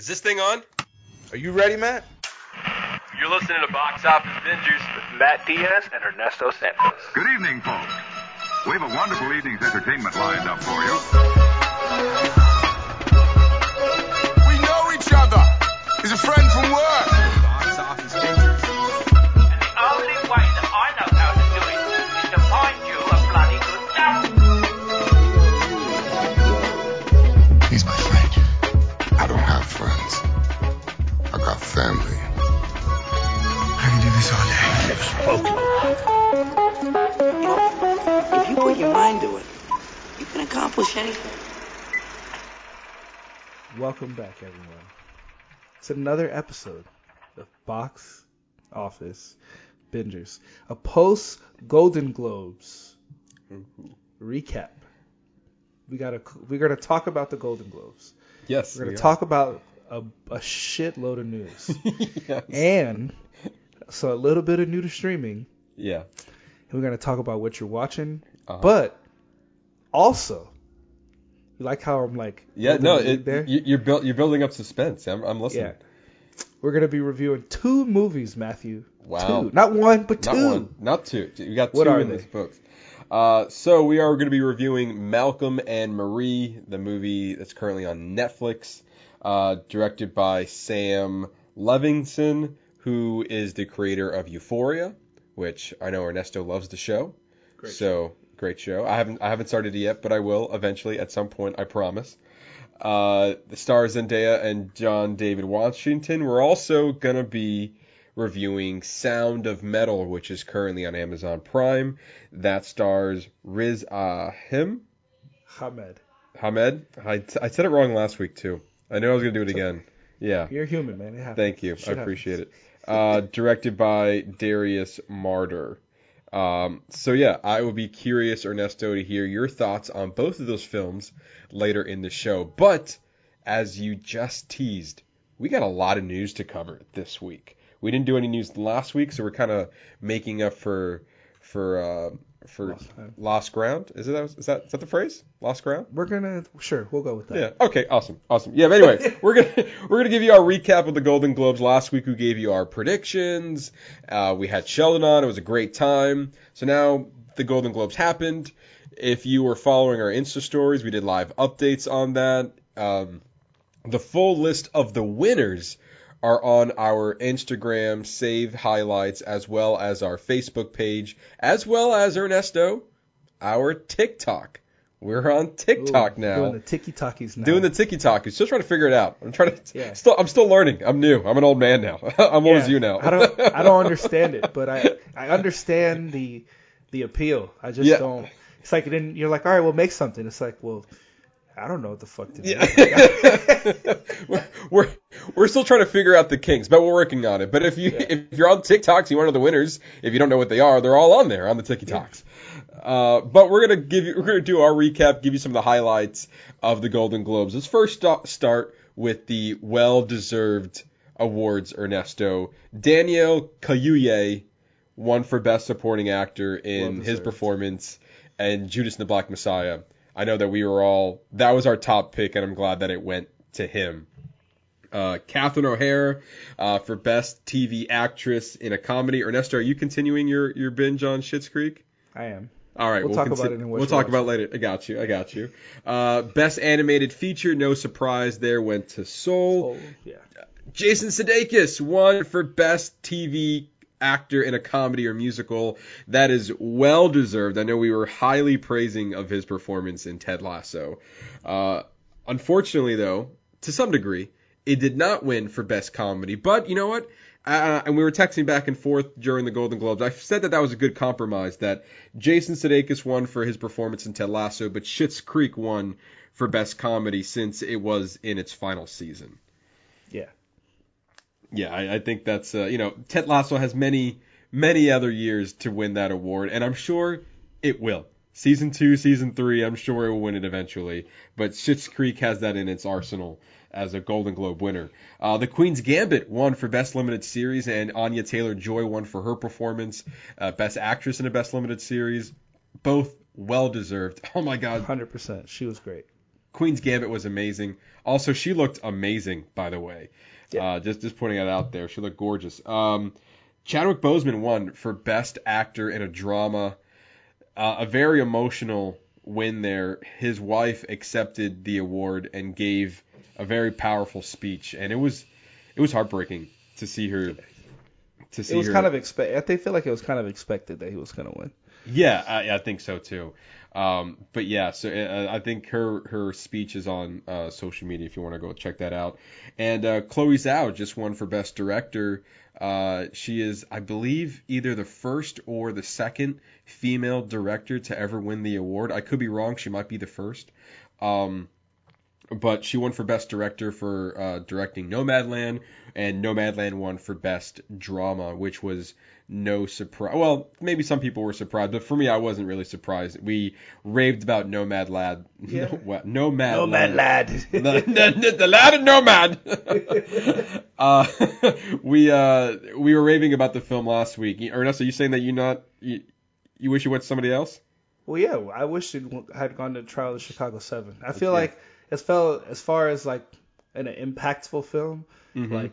Is this thing on? Are you ready, Matt? You're listening to Box Office Bingers with Matt Diaz and Ernesto Santos. Good evening, folks. We have a wonderful evening's entertainment lined up for you. We know each other. He's a friend from work. Family. I can do this all day. You know, if you put your mind to it, you can accomplish anything. Welcome back, everyone. It's another episode of Box Office Bingers, a post Golden Globes recap. We gotta we're gonna talk about the Golden Globes. Yes. We're gonna we are. talk about a, a shitload of news yes. and so a little bit of new to streaming. yeah. And we're gonna talk about what you're watching, Uh-huh. but also. You like how I'm like Yeah. No. It, there? you, you're build, you're building up suspense. I'm, I'm listening. Yeah. We're gonna be reviewing two movies, Matthew. Wow. Two. Not one, but Not two. one, not two. We got two What are in they? this book. Uh, so we are going to be reviewing Malcolm and Marie, the movie that's currently on Netflix, uh, directed by Sam Levinson, who is the creator of Euphoria, which I know Ernesto loves the show. Great so great show. I haven't I haven't started it yet, but I will eventually at some point. I promise. Uh, the stars Zendaya and John David Washington. We're also gonna be reviewing Sound of Metal, which is currently on Amazon Prime. That stars Riz Ahim Hamed. Hamed. I, I said it wrong last week too. I knew I was gonna do it again. Yeah. You're human, man. It happens. Thank you. Shit I appreciate happens. it. Uh, directed by Darius Marder. Um, so yeah, I will be curious, Ernesto, to hear your thoughts on both of those films later in the show. But as you just teased, we got a lot of news to cover this week. We didn't do any news last week, so we're kind of making up for for uh, for Lost lost ground. Is it that, is that is that the phrase? Lost ground? We're gonna sure we'll go with that. Yeah. Okay. Awesome. Awesome. Yeah. But anyway, we're gonna we're gonna give you our recap of the Golden Globes. Last week we gave you our predictions. Uh, we had Sheldon on. It was a great time. So now the Golden Globes happened. If you were following our Insta stories, we did live updates on that. Um, the full list of the winners are on our Instagram save highlights as well as our Facebook page, as well as Ernesto, our TikTok. We're on Ooh, TikTok now Doing the tiki talkies now. doing the tiki talkie. Still trying to figure it out. I'm trying to. Yeah. Still, I'm still learning. I'm new. I'm an old man now. I'm old as you now. I don't I don't understand it, but I I understand the the appeal. I just Yeah. don't. It's like then you're like, all right, we'll make something. It's like, well, I don't know what the fuck to do. Yeah. we're, we're still trying to figure out the kinks, but we're working on it. But if you if you're on TikToks, you want to know the winners. If you don't know what they are, they're all on there on the TikToks. Uh, but we're gonna give you we're gonna do our recap, give you some of the highlights of the Golden Globes. Let's first sta- start with the well-deserved awards. Ernesto Daniel Kaluuya won for Best Supporting Actor in his Well-deserved. performance, and Judas and the Black Messiah. I know that we were all that was our top pick, and I'm glad that it went to him. Uh, Catherine O'Hara uh, for Best TV Actress in a Comedy. Ernesto, are you continuing your, your binge on Schitt's Creek? I am. All right, We'll talk about it in We'll talk about it later. I got you. I got you. Uh, best animated feature, no surprise there, went to Soul. Oh yeah. Jason Sudeikis won for best TV actor in a comedy or musical. That is well deserved. I know we were highly praising of his performance in Ted Lasso. Uh, unfortunately, though, to some degree, it did not win for best comedy. But you know what? Uh, and we were texting back and forth during the Golden Globes. I said that that was a good compromise. That Jason Sudeikis won for his performance in Ted Lasso, but Schitt's Creek won for best comedy since it was in its final season. Yeah. Yeah, I, I think that's uh, you know Ted Lasso has many many other years to win that award, and I'm sure it will. Season two, season three, I'm sure it will win it eventually. But Schitt's Creek has that in its arsenal as a Golden Globe winner. Uh, the Queen's Gambit won for Best Limited Series, and Anya Taylor Joy won for her performance, uh, Best Actress in a Best Limited Series. Both well deserved. Oh my God, Hundred percent. She was great. Queen's Gambit was amazing. Also, she looked amazing, by the way. Yeah. Uh, just just putting it out there, she looked gorgeous. Um, Chadwick Boseman won for Best Actor in a Drama. Uh, a very emotional win there. His wife accepted the award and gave a very powerful speech, and it was it was heartbreaking to see her. To see It was her. kind of expect. I think feel like it was kind of expected that he was gonna win. Yeah, I, I think so too. Um, but yeah, so uh, I think her her speech is on uh, social media if you want to go check that out. And uh, Chloe Zhao just won for best director. Uh, she is, I believe, either the first or the second female director to ever win the award. I could be wrong. She might be the first. Um, but she won for best director for uh, directing Nomadland, and Nomadland won for best drama, which was no surprise. Well, maybe some people were surprised, but for me, I wasn't really surprised. We raved about Nomad Lad. Yeah. No, Nomad Nomad lad. the, the, the lad and nomad. uh, we uh, we were raving about the film last week. Ernesto, you saying that you not you, you wish you went to somebody else? Well, yeah, I wish it had gone to Trial of Chicago Seven. I feel like as felt as far as like an impactful film, Mm-hmm. like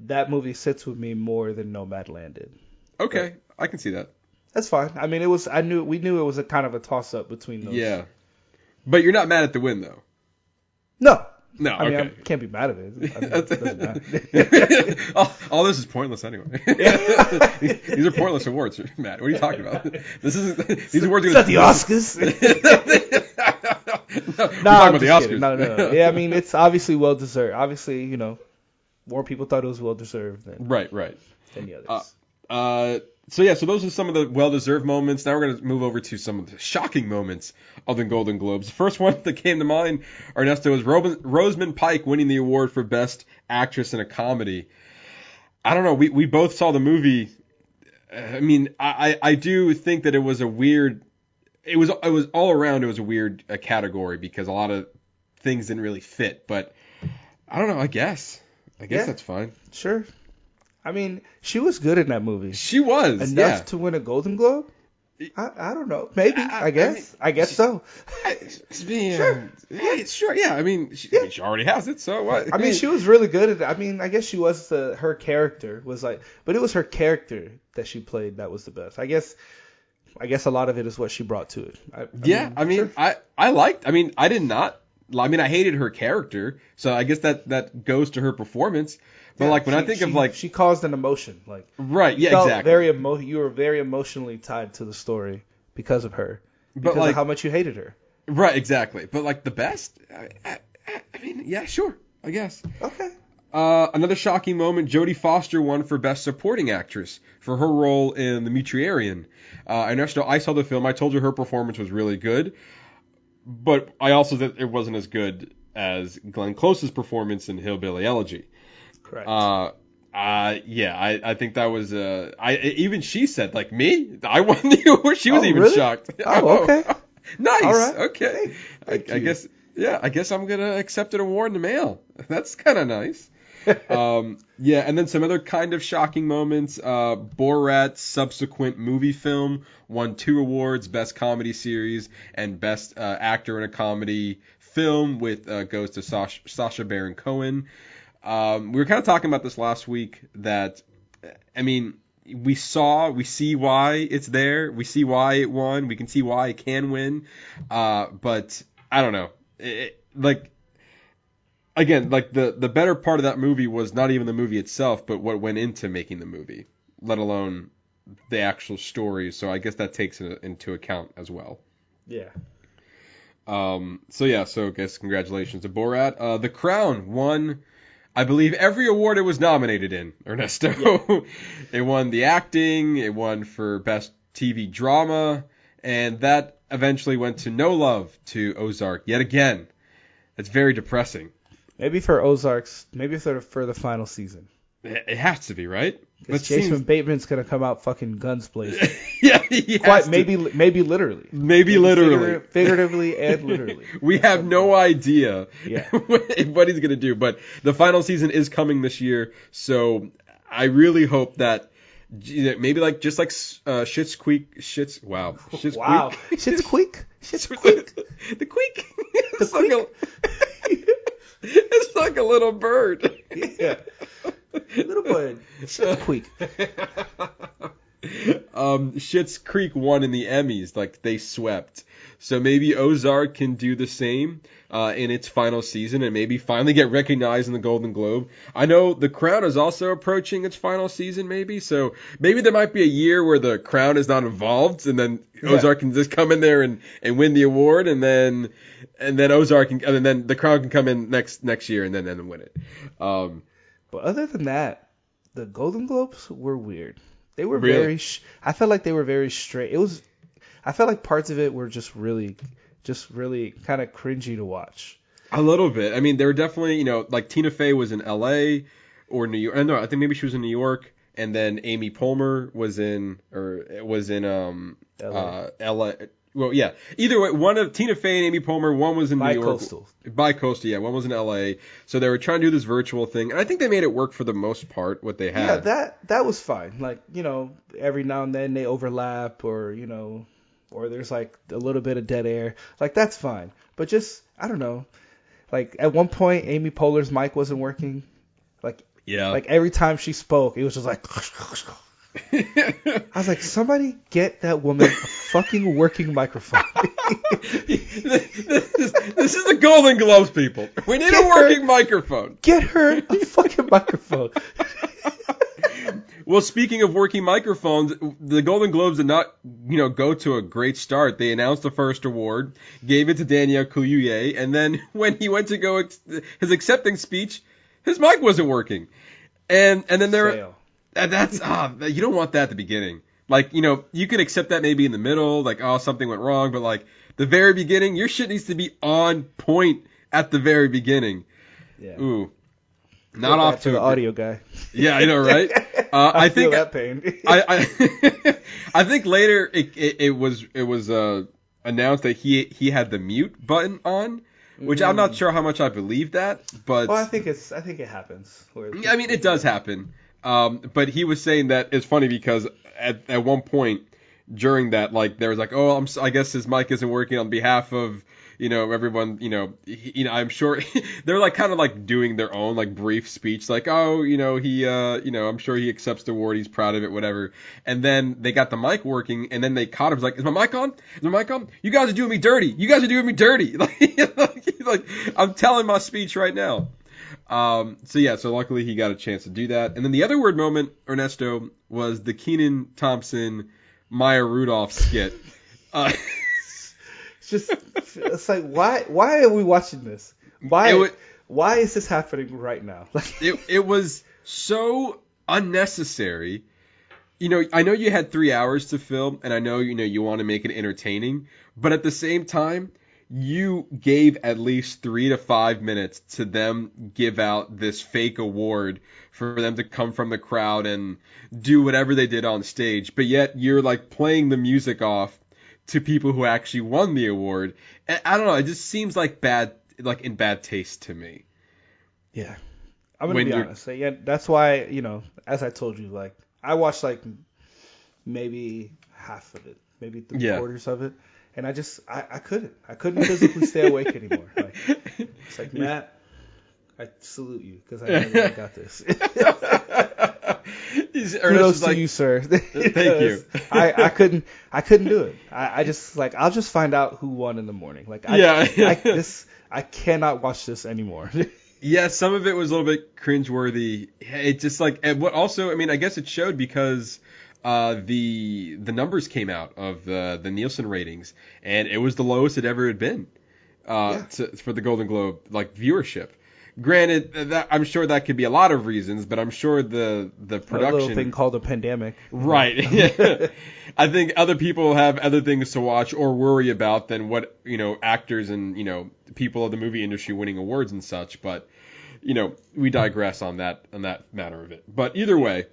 that movie sits with me more than Nomadland did. Okay, I can see that. That's fine. I mean, it was. I knew we knew it was a kind of a toss up between those. Yeah, but you're not mad at the win though. No. No, I mean, okay. I can't be mad at it. I mean, it all, all this is pointless anyway. these are pointless awards, Matt. What are you talking about? This is these awards are Is that the Oscars? no, No, about the Oscars. kidding. No, no, no. Yeah, I mean, it's obviously well deserved. Obviously, you know, more people thought it was well deserved than Right, right. than the others. Uh, so yeah, so those are some of the well-deserved moments. Now we're gonna move over to some of the shocking moments of the Golden Globes. The first one that came to mind, Ernesto, is Ro- Rosamund Pike winning the award for Best Actress in a Comedy. I don't know. We we both saw the movie. I mean, I I I do think that it was a weird. It was it was all around. It was a weird uh, category because a lot of things didn't really fit. But I don't know. I guess. I guess Yeah. that's fine. sure. I mean, she was good in that movie. She was Enough yeah. to win a Golden Globe? I, I don't know. Maybe. I- I, guess. I, guess so. sure. Yeah, sure. Yeah. I mean, she, I mean, she already has it. So what? I mean, she was really good at. I mean, I guess she was the her character was like, but it was her character that she played that was the best. I guess. I guess a lot of it is what she brought to it. I, I Yeah. mean, I mean, sure. I I liked. I mean, I did not. I mean, I hated her character. So I guess that that goes to her performance. But Yeah, like when I think she- of like she caused an emotion. Like right, yeah, exactly. very emo- you were very emotionally tied to the story because of her. Because like- of how much you hated her. Right, exactly. But like the best. I, I, I mean, yeah, sure. I guess. Okay. Uh, another shocking moment: Jodie Foster won for Best Supporting Actress for her role in The Mauritanian. Uh, Ernesto, I saw the film. I told you her performance was really good, but I also that it wasn't as good as Glenn Close's performance in Hillbilly Elegy. Correct. Uh, uh, yeah, I, I think that was uh, I even she said like me, I won the award. She was Oh, even really? shocked. Oh, okay. nice. All right. Okay. I, thank I you. guess yeah, I guess I'm gonna accept an award in the mail. That's kind of nice. um, yeah, and then some other kind of shocking moments. Uh, Borat's subsequent movie film won two awards: Best Comedy Series and Best uh, Actor in a Comedy Film, with uh, goes to Sacha, Sacha Baron Cohen. Um, we were kind of talking about this last week. That I mean, we saw, we see why it's there. We see why it won. We can see why it can win. Uh, but I don't know. It, like again, like the the better part of that movie was not even the movie itself, but what went into making the movie, let alone the actual story. So I guess that takes it into account as well. yeah. Um, so yeah, so I guess congratulations to Borat. Uh, the Crown won, I believe, every award it was nominated in. Ernesto, it won the acting, it won for best TV drama, and that eventually went to No Love to Ozark yet again. That's very depressing. Maybe for Ozarks, maybe for the, for the final season. It has to be right. It Jason seems- Bateman's gonna come out fucking guns blazing. yeah, he has Quite maybe maybe literally. maybe literally. Figura- figuratively and literally. we have no idea Yeah. what he's gonna do, but the final season is coming this year, so I really hope that that maybe like just like uh, Shit's Creek, Shit's wow, Shit's Wow. Creek, Shit's quick. Shit's the quick. Creek, it's like a it's like a little bird. yeah. Little bird. Squeak. um, Schitt's Creek won in the Emmys, like they swept. So maybe Ozark can do the same uh, in its final season and maybe finally get recognized in the Golden Globe. I know The Crown is also approaching its final season, maybe. So maybe there might be a year where The Crown is not involved, and then Yeah. Ozark can just come in there and, and win the award, and then and then Ozark can, and then The Crown can come in next next year and then then win it. Um, But other than that, the Golden Globes were weird. They were Really? very. Sh- I felt like they were very straight. It was. I felt like parts of it were just really, just really kind of cringy to watch. A little bit. I mean, there were definitely, you know, like Tina Fey was in L.A. or New York. uh, No, I think maybe she was in New York, and then Amy Poehler was in or was in um LA. uh L.A. Well, yeah. Either way, one of Tina Fey and Amy Poehler, one was in New York. Bi-coastal. Bi-coastal, yeah. One was in L.A. So they were trying to do this virtual thing, and I think they made it work for the most part. What they had. Yeah, that that was fine. Like you know, every now and then they overlap, or you know, or there's like a little bit of dead air. Like that's fine. But just I don't know. Like at one point, Amy Poehler's mic wasn't working. Like yeah. like every time she spoke, it was just like. I was like, somebody get that woman a fucking working microphone. this, is, this is the Golden Globes, people. We need Get a her- working microphone. get her a fucking microphone. Well, speaking of working microphones, the Golden Globes did not, you know, go to a great start. They announced the first award, gave it to Daniel Kaluuya, and then when he went to go ex- his accepting speech, his mic wasn't working. And and then there Fail. That's ah, you don't want that at the beginning. Like, you know, you can accept that maybe in the middle, like oh something went wrong, but like the very beginning, your shit needs to be on point at the very beginning. Yeah. Ooh. Not off for to the audio guy. Yeah, I know, right? Uh, I, feel think that pain. I I, I think later it, it it was it was uh announced that he he had the mute button on, which I'm not sure how much I believe that, but well, I think it's I think it happens. I mean it does happen. Um, but he was saying that it's funny because at at one point during that, like there was like, oh, I'm I guess his mic isn't working on behalf of you know everyone, you know, he, you know, I'm sure they're like kind of like doing their own like brief speech, like, oh, you know, he, uh, you know, I'm sure he accepts the award, he's proud of it, whatever. And then they got the mic working, and then they caught him, like, is my mic on? Is my mic on? You guys are doing me dirty. You guys are doing me dirty. Like, like, like I'm telling my speech right now. Um, so yeah, so luckily he got a chance to do that. And then the other word moment, Ernesto, was the Kenan Thompson Maya Rudolph skit. Uh, It's just it's like why why are we watching this? Why It wa- why is this happening right now? Like it it was so unnecessary. You know, I know you had three hours to film, and I know you know you want to make it entertaining, but at the same time, you gave at least three to five minutes to them give out this fake award for them to come from the crowd and do whatever they did on stage, but yet you're like playing the music off to people who actually won the award. And I don't know, it just seems like bad, like in bad taste to me. Yeah. I'm gonna When be honest. Yeah, that's why, you know, as I told you, like I watched like maybe half of it, maybe three Yeah. quarters of it. And I just I, I couldn't. I couldn't physically stay awake anymore. Like it's like Matt, I salute you because I you got this. He's- Kudos Ernesto like, you, sir. Thank you. I, I couldn't I couldn't do it. I, I just like I'll just find out who won in the morning. Like I, Yeah. I this I cannot watch this anymore. Yeah, some of it was a little bit cringeworthy. It just like, and what also, I mean, I guess it showed because uh, the the numbers came out of the the Nielsen ratings, and it was the lowest it ever had been uh, to, for the Golden Globe like viewership. Granted, that, I'm sure that could be a lot of reasons, but I'm sure the the production a little thing called a pandemic. Right. Yeah. I think other people have other things to watch or worry about than what, you know, actors and, you know, people of the movie industry winning awards and such, but you know, we digress on that on that matter of it. But either way,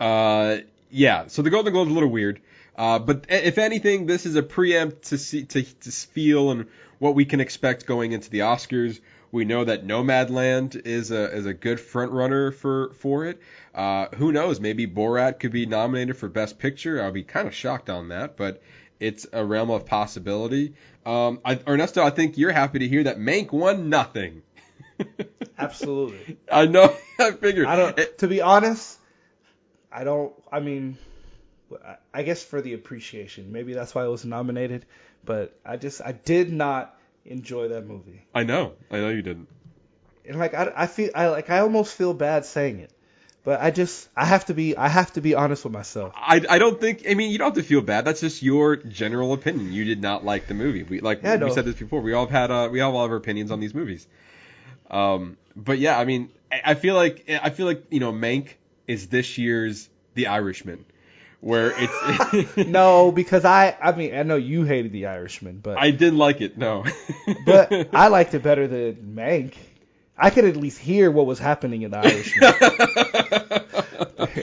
uh yeah, so the Golden Globe's a little weird. Uh, but if anything, this is a preempt to see to, to feel and what we can expect going into the Oscars. We know that Nomadland is a is a good front runner for for it. Uh, who knows? Maybe Borat could be nominated for Best Picture. I'll be kind of shocked on that, but it's a realm of possibility. Um, I, Ernesto, I think you're happy to hear that Mank won nothing. Absolutely. I know. I figured. I don't. It- to be honest, I don't. I mean, I- guess for the appreciation, maybe that's why it was nominated. But I just, I did not enjoy that movie. I know. I know you didn't. And like, I, I feel, I like, I almost feel bad saying it. But I just, I have to be, I have to be honest with myself. I, I don't think. I mean, you don't have to feel bad. That's just your general opinion. You did not like the movie. We like Yeah, we said this before. We all have had uh, we all have our opinions on these movies. Um, but yeah, I mean, I I feel like I feel like you know, Mank is this year's The Irishman, where it's. No, because I, I mean, I know you hated The Irishman, but I didn't like it. No. but I liked it better than Mank. I could at least hear what was happening in The Irishman.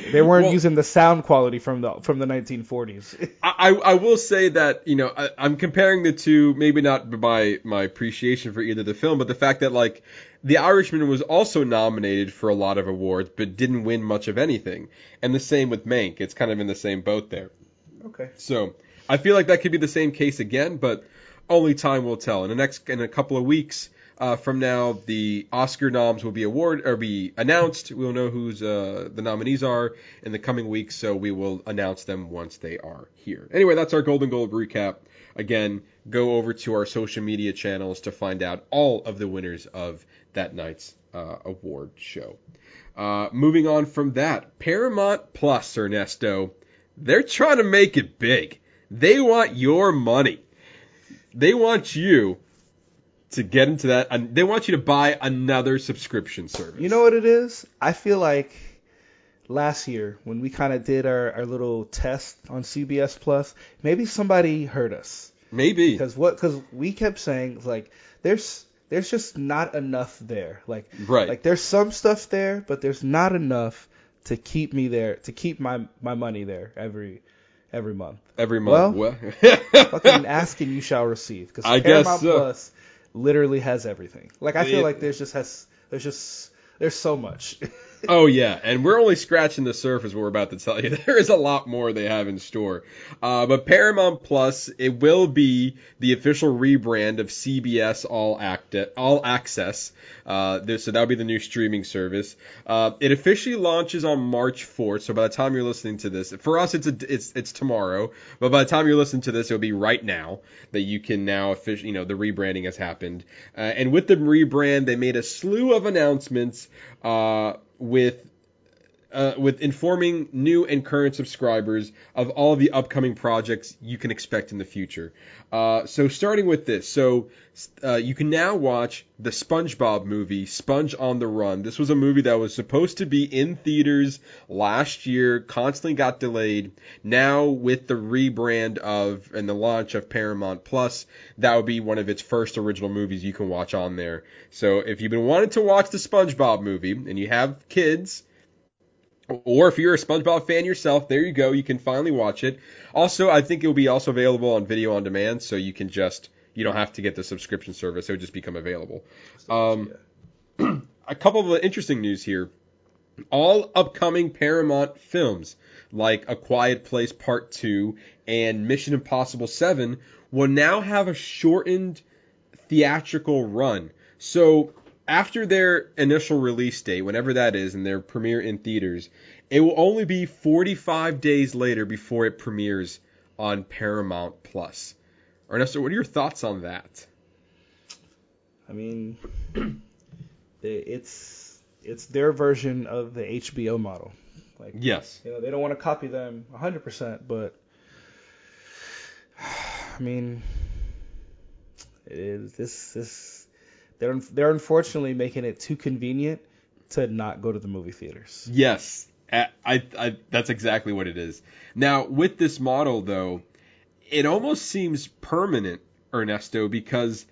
they weren't Well- using the sound quality from the from the 1940s. I, I will say that you know I, I'm comparing the two, maybe not by my appreciation for either the film, but the fact that like The Irishman was also nominated for a lot of awards, but didn't win much of anything, and the same with Mank. It's kind of in the same boat there. okay. So I feel like that could be the same case again, but only time will tell. In the next in a couple of weeks uh, from now, the Oscar noms will be award or be announced. We'll know who's uh, the nominees are in the coming weeks, so we will announce them once they are here. Anyway, that's our Golden Globe recap. Again, go over to our social media channels to find out all of the winners of that night's uh, award show. Uh, moving on from that, Paramount Plus, Ernesto, they're trying to make it big. They want your money. They want you to get into that. And they want you to buy another subscription service. You know what it is? I feel like last year when we kind of did our, our little test on CBS Plus, maybe somebody heard us Maybe. because what because we kept saying like there's there's just not enough there. Like Right. like there's some stuff there, but there's not enough to keep me there to keep my my money there every every month. Every month. Well, Well, Fucking ask and you shall receive because I guess Paramount so. Plus literally has everything. Like I feel It- like there's just has there's just there's so much. Oh yeah, and we're only scratching the surface. We're about to tell you, there is a lot more they have in store. Uh, but Paramount Plus, it will be the official rebrand of CBS All Act All Access. Uh, so that'll be the new streaming service. Uh, it officially launches on March 4th. So by the time you're listening to this, for us it's a, it's it's tomorrow. But by the time you're listening to this, it'll be right now that you can now officially, you know, the rebranding has happened. Uh, and with the rebrand, they made a slew of announcements. Uh, with uh, with informing new and current subscribers of all of the upcoming projects you can expect in the future. Uh, so starting with this, so uh, you can now watch the SpongeBob movie, Sponge on the Run. This was a movie that was supposed to be in theaters last year, constantly got delayed. Now with the rebrand of and the launch of Paramount Plus, that would be one of its first original movies you can watch on there. So if you've been wanting to watch the SpongeBob movie and you have kids, or if you're a SpongeBob fan yourself, there you go. You can finally watch it. Also, I think it will be also available on video on demand, so you can just you don't have to get the subscription service; it would just become available. Um, a couple of interesting news here. All upcoming Paramount films, like A Quiet Place Part 2 and Mission Impossible 7, will now have a shortened theatrical run. So after their initial release date, whenever that is, and their premiere in theaters, it will only be 45 days later before it premieres on Paramount Plus. Ernesto, what are your thoughts on that? I mean, it's it's their version of the HBO model. Like Yes. you know, they don't want to copy them 100%, but I mean, it is this this they're they're unfortunately making it too convenient to not go to the movie theaters. Yes, I, I, that's exactly what it is. Now, with this model, though, it almost seems permanent, Ernesto, because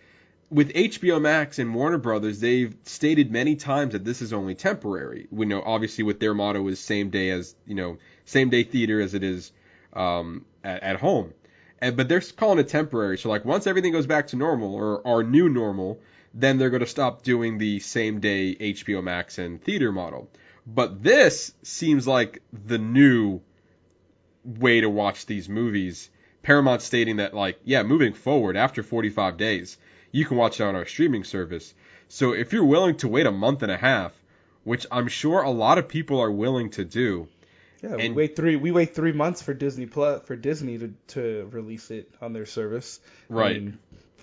with HBO Max and Warner Brothers, they've stated many times that this is only temporary. We know, obviously, with their motto is same day as you know, same day theater as it is um, at, at home. And, but they're calling it temporary. So like once everything goes back to normal or our new normal, then they're going to stop doing the same day HBO Max and theater model. But this seems like the new way to watch these movies Paramount stating that like yeah, moving forward after 45 days, you can watch it on our streaming service. So if you're willing to wait a month and a half, which I'm sure a lot of people are willing to do, Yeah, we wait three. We wait three months for Disney Plus for Disney to, to release it on their service. I Right. mean,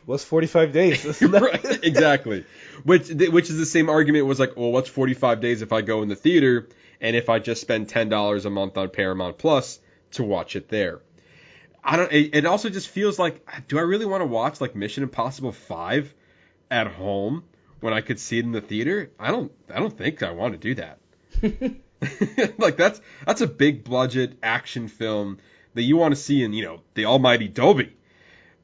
what's 45 days? right, exactly. Which which is the same argument was like, well, what's 45 days if I go in the theater and if I just spend ten dollars a month on Paramount Plus to watch it there? I don't. It, it also just feels like, do I really want to watch like Mission Impossible Five at home when I could see it in the theater? I don't. I don't think I want to do that. like that's that's a big budget action film that you want to see in you know the almighty Dolby,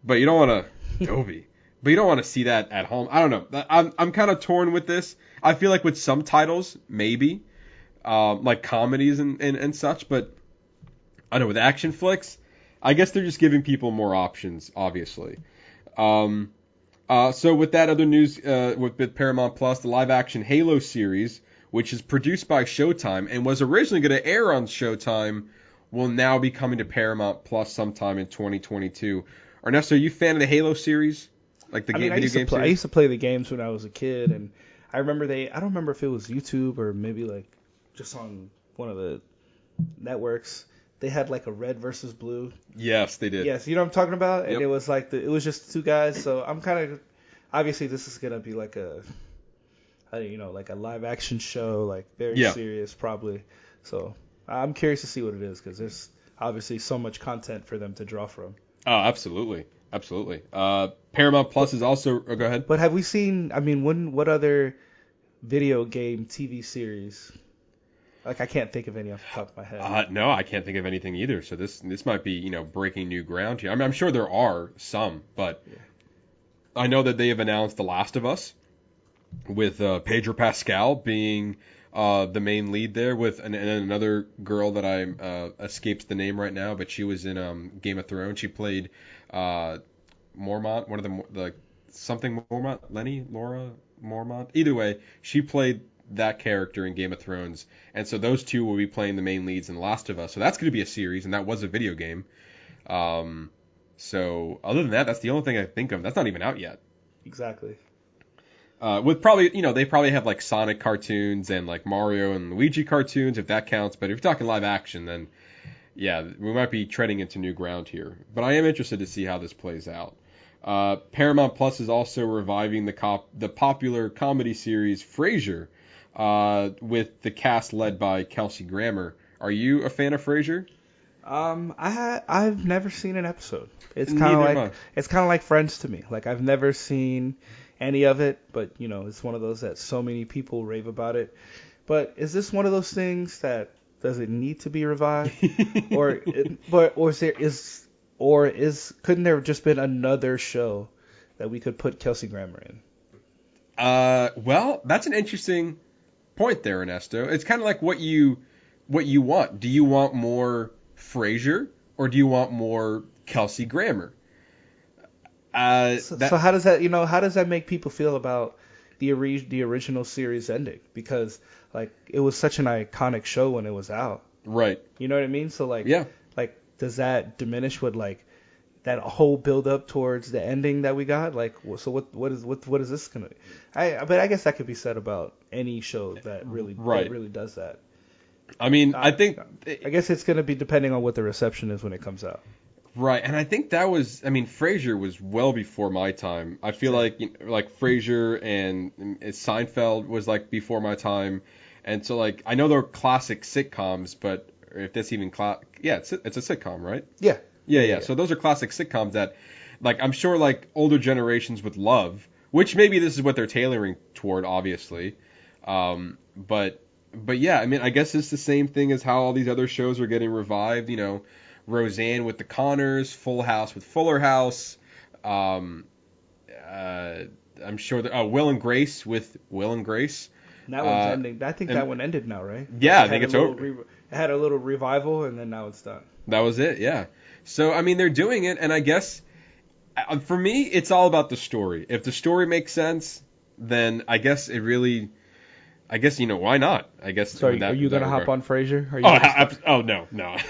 but you don't want to Dolby, but you don't want to see that at home. I don't know. I'm I'm kind of torn with this. I feel like with some titles maybe, um, like comedies and, and and such, but I don't know with action flicks. I guess they're just giving people more options, obviously. Um, uh, so with that other news, uh, with, with Paramount Plus, the live action Halo series, which is produced by Showtime and was originally going to air on Showtime, will now be coming to Paramount Plus sometime in 2022. Ernesto, are you a fan of the Halo series? Like the I game, mean, I video used, game play, I used to play the games when I was a kid, and I remember they. I don't remember if it was YouTube or maybe like just on one of the networks. They had like a red versus blue. Yes, they did. Yes, you know what I'm talking about. And Yep. it was like the. It was just two guys. So I'm kind of. Obviously, this is gonna be like a. uh, You know, like a live action show, like very Yeah. serious, probably. So I'm curious to see what it is because there's obviously so much content for them to draw from. Oh, absolutely, absolutely. Uh, Paramount Plus is also. Oh, go ahead. But have we seen? I mean, when what other video game TV series? Like I can't think of any off the top of my head. Uh, no, I can't think of anything either. So this this might be you know breaking new ground here. I mean, I'm sure there are some, but I know that they have announced The Last of Us with uh, Pedro Pascal being uh, the main lead there, with an, another girl that I uh, escapes the name right now, but she was in um, Game of Thrones. She played uh, Mormont, one of the the something Mormont, Lenny, Laura Mormont. Either way, she played that character in Game of Thrones, and so those two will be playing the main leads in The Last of Us. So that's going to be a series, and that was a video game. Um, so other than that, that's the only thing I think of. That's not even out yet. exactly. Uh, with probably, you know, they probably have like Sonic cartoons and like Mario and Luigi cartoons, if that counts. But if you're talking live action, then yeah, we might be treading into new ground here. But I am interested to see how this plays out. Uh, Paramount Plus is also reviving the cop the popular comedy series Frasier, uh, with the cast led by Kelsey Grammer. Are you a fan of Frasier? Um, I ha- I've never seen an episode. It's kind of like it's kind of like Friends to me. Like I've never seen any of it, but you know, it's one of those that so many people rave about it. But is this one of those things that does it need to be revived, or but or is there is or is couldn't there have just been another show that we could put Kelsey Grammer in? Uh, well, that's an interesting point there, Ernesto. It's kind of like what you what you want. Do you want more Frasier or do you want more Kelsey Grammer? Uh, So, that- so how does that you know how does that make people feel about the ori- the original series ending? Because like it was such an iconic show when it was out. right. You know what I mean? So like Yeah. like does that diminish what like that whole build up towards the ending that we got? Like so what what is what what is this gonna? Be? I but I guess that could be said about any show that really Right. that really does that. I mean, I think I guess it's gonna be depending on what the reception is when it comes out. Right, and I think that was, I mean, Frasier was well before my time. I feel like, you know, like Frasier and, and Seinfeld was like before my time, and so like I know they're classic sitcoms, but if that's even cla- yeah, it's a, it's a sitcom, right? Yeah. Yeah, yeah. So those are classic sitcoms that, like, I'm sure like older generations would love. Which maybe this is what they're tailoring toward, obviously. Um, but but yeah, I mean, I guess it's the same thing as how all these other shows are getting revived. You know, Roseanne with the Connors, Full House with Fuller House. Um, uh, I'm sure that oh, Will and Grace with Will and Grace. That one's Uh, ending. I think and- that one ended now, right? Yeah, I think it's over. Re- it had a little revival, and then now it's done. That was it, yeah. So I mean, they're doing it, and I guess uh, for me, it's all about the story. If the story makes sense, then I guess it really, I guess you know why not? I guess. So in are, that- are you gonna hop on Frasier? Are you Oh, stop? ab- oh no, no.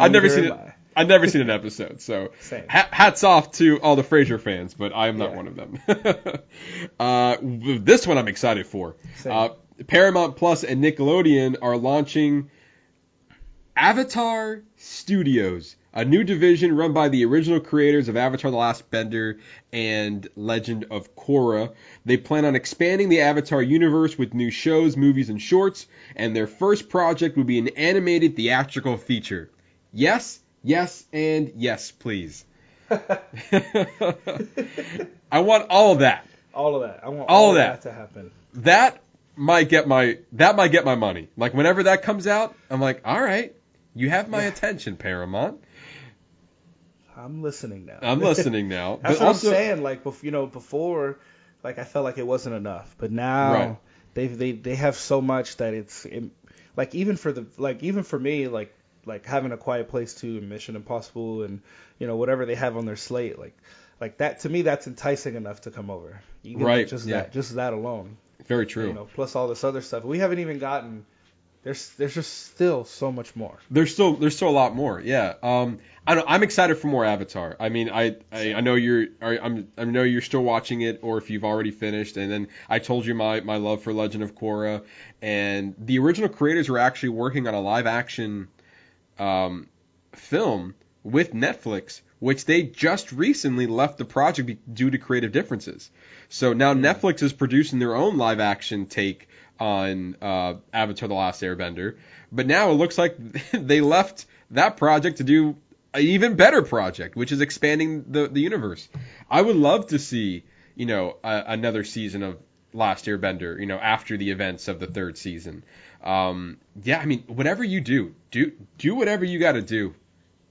I've never seen it. I. I've never seen an episode, so ha- hats off to all the Frasier fans, but I am not Yeah. one of them. uh, this one I'm excited for. Uh, Paramount Plus and Nickelodeon are launching Avatar Studios, a new division run by the original creators of Avatar The Last Bender and Legend of Korra. They plan on expanding the Avatar universe with new shows, movies, and shorts, and their first project will be an animated theatrical feature. Yes, yes, and yes, please. I want all of that. All of that. I want All all, of that. that. to happen. That might get my that might get my money. Like whenever that comes out, I'm like, all right, you have my attention, Paramount. I'm listening now. I'm listening now. That's but what also, I'm saying. Like, you know, before, like I felt like it wasn't enough, but now Right. they they they have so much that it's it, like even for the like even for me like like having a quiet place too and Mission Impossible and you know whatever they have on their slate like like that to me that's enticing enough to come over. Even Right, Just yeah. that just that alone. very true. You know, plus all this other stuff. We haven't even gotten. There's there's just still so much more. There's still there's still a lot more. Yeah. Um. I don't, I'm excited for more Avatar. I mean, I I, I know you're I, I'm I know you're still watching it, or if you've already finished. And then I told you my my love for Legend of Korra, and the original creators were actually working on a live action um, film with Netflix, which they just recently left the project due to creative differences. So now Netflix is producing their own live action take on uh, Avatar: The Last Airbender, but now it looks like they left that project to do an even better project, which is expanding the the universe. I would love to see you know a, another season of Last Airbender, you know, after the events of the third season. Um, yeah, I mean, whatever you do, do do whatever you got to do.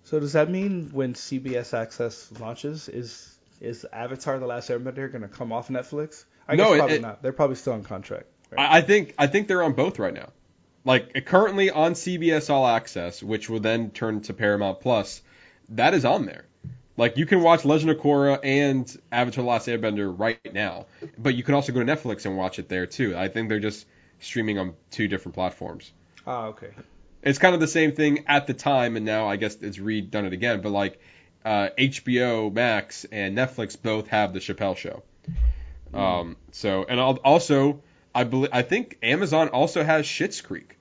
So does that mean when CBS Access launches, is is Avatar: The Last Airbender going to come off Netflix? I No, guess it- probably it- not. They're probably still on contract. Right? I, I think I think they're on both right now. Like currently on CBS All Access, which will then turn to Paramount Plus, that is on there. Like you can watch Legend of Korra and Avatar: The Last Airbender right now, but you can also go to Netflix and watch it there too. I think they're just streaming on two different platforms. Ah, okay. It's kind of the same thing at the time, and now I guess it's redone it again. But like uh, HBO Max and Netflix both have the Chappelle Show. Um, so and also I believe I think Amazon also has Schitt's Creek,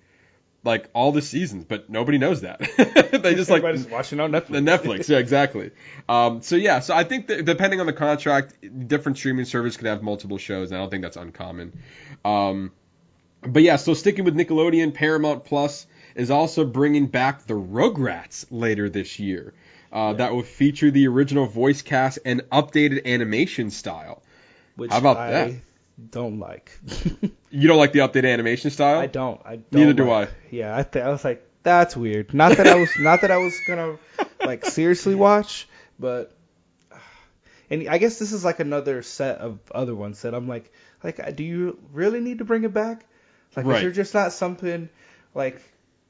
like all the seasons, but nobody knows that. they just like Everybody's watching on Netflix. the Netflix, yeah, exactly. Um, so yeah, so I think that depending on the contract, different streaming service could have multiple shows, and I don't think that's uncommon. Um, but yeah, so sticking with Nickelodeon, Paramount Plus is also bringing back the Rugrats later this year. Uh, That will feature the original voice cast and updated animation style. Which How about I that? Don't like. You don't like the updated animation style? I don't. I don't. Neither do like- I. Yeah, I th- I was like, that's weird. Not that I was not that I was gonna like seriously watch, but and I guess this is like another set of other ones that I'm like, like, do you really need to bring it back? Like, Right. is there just not something like,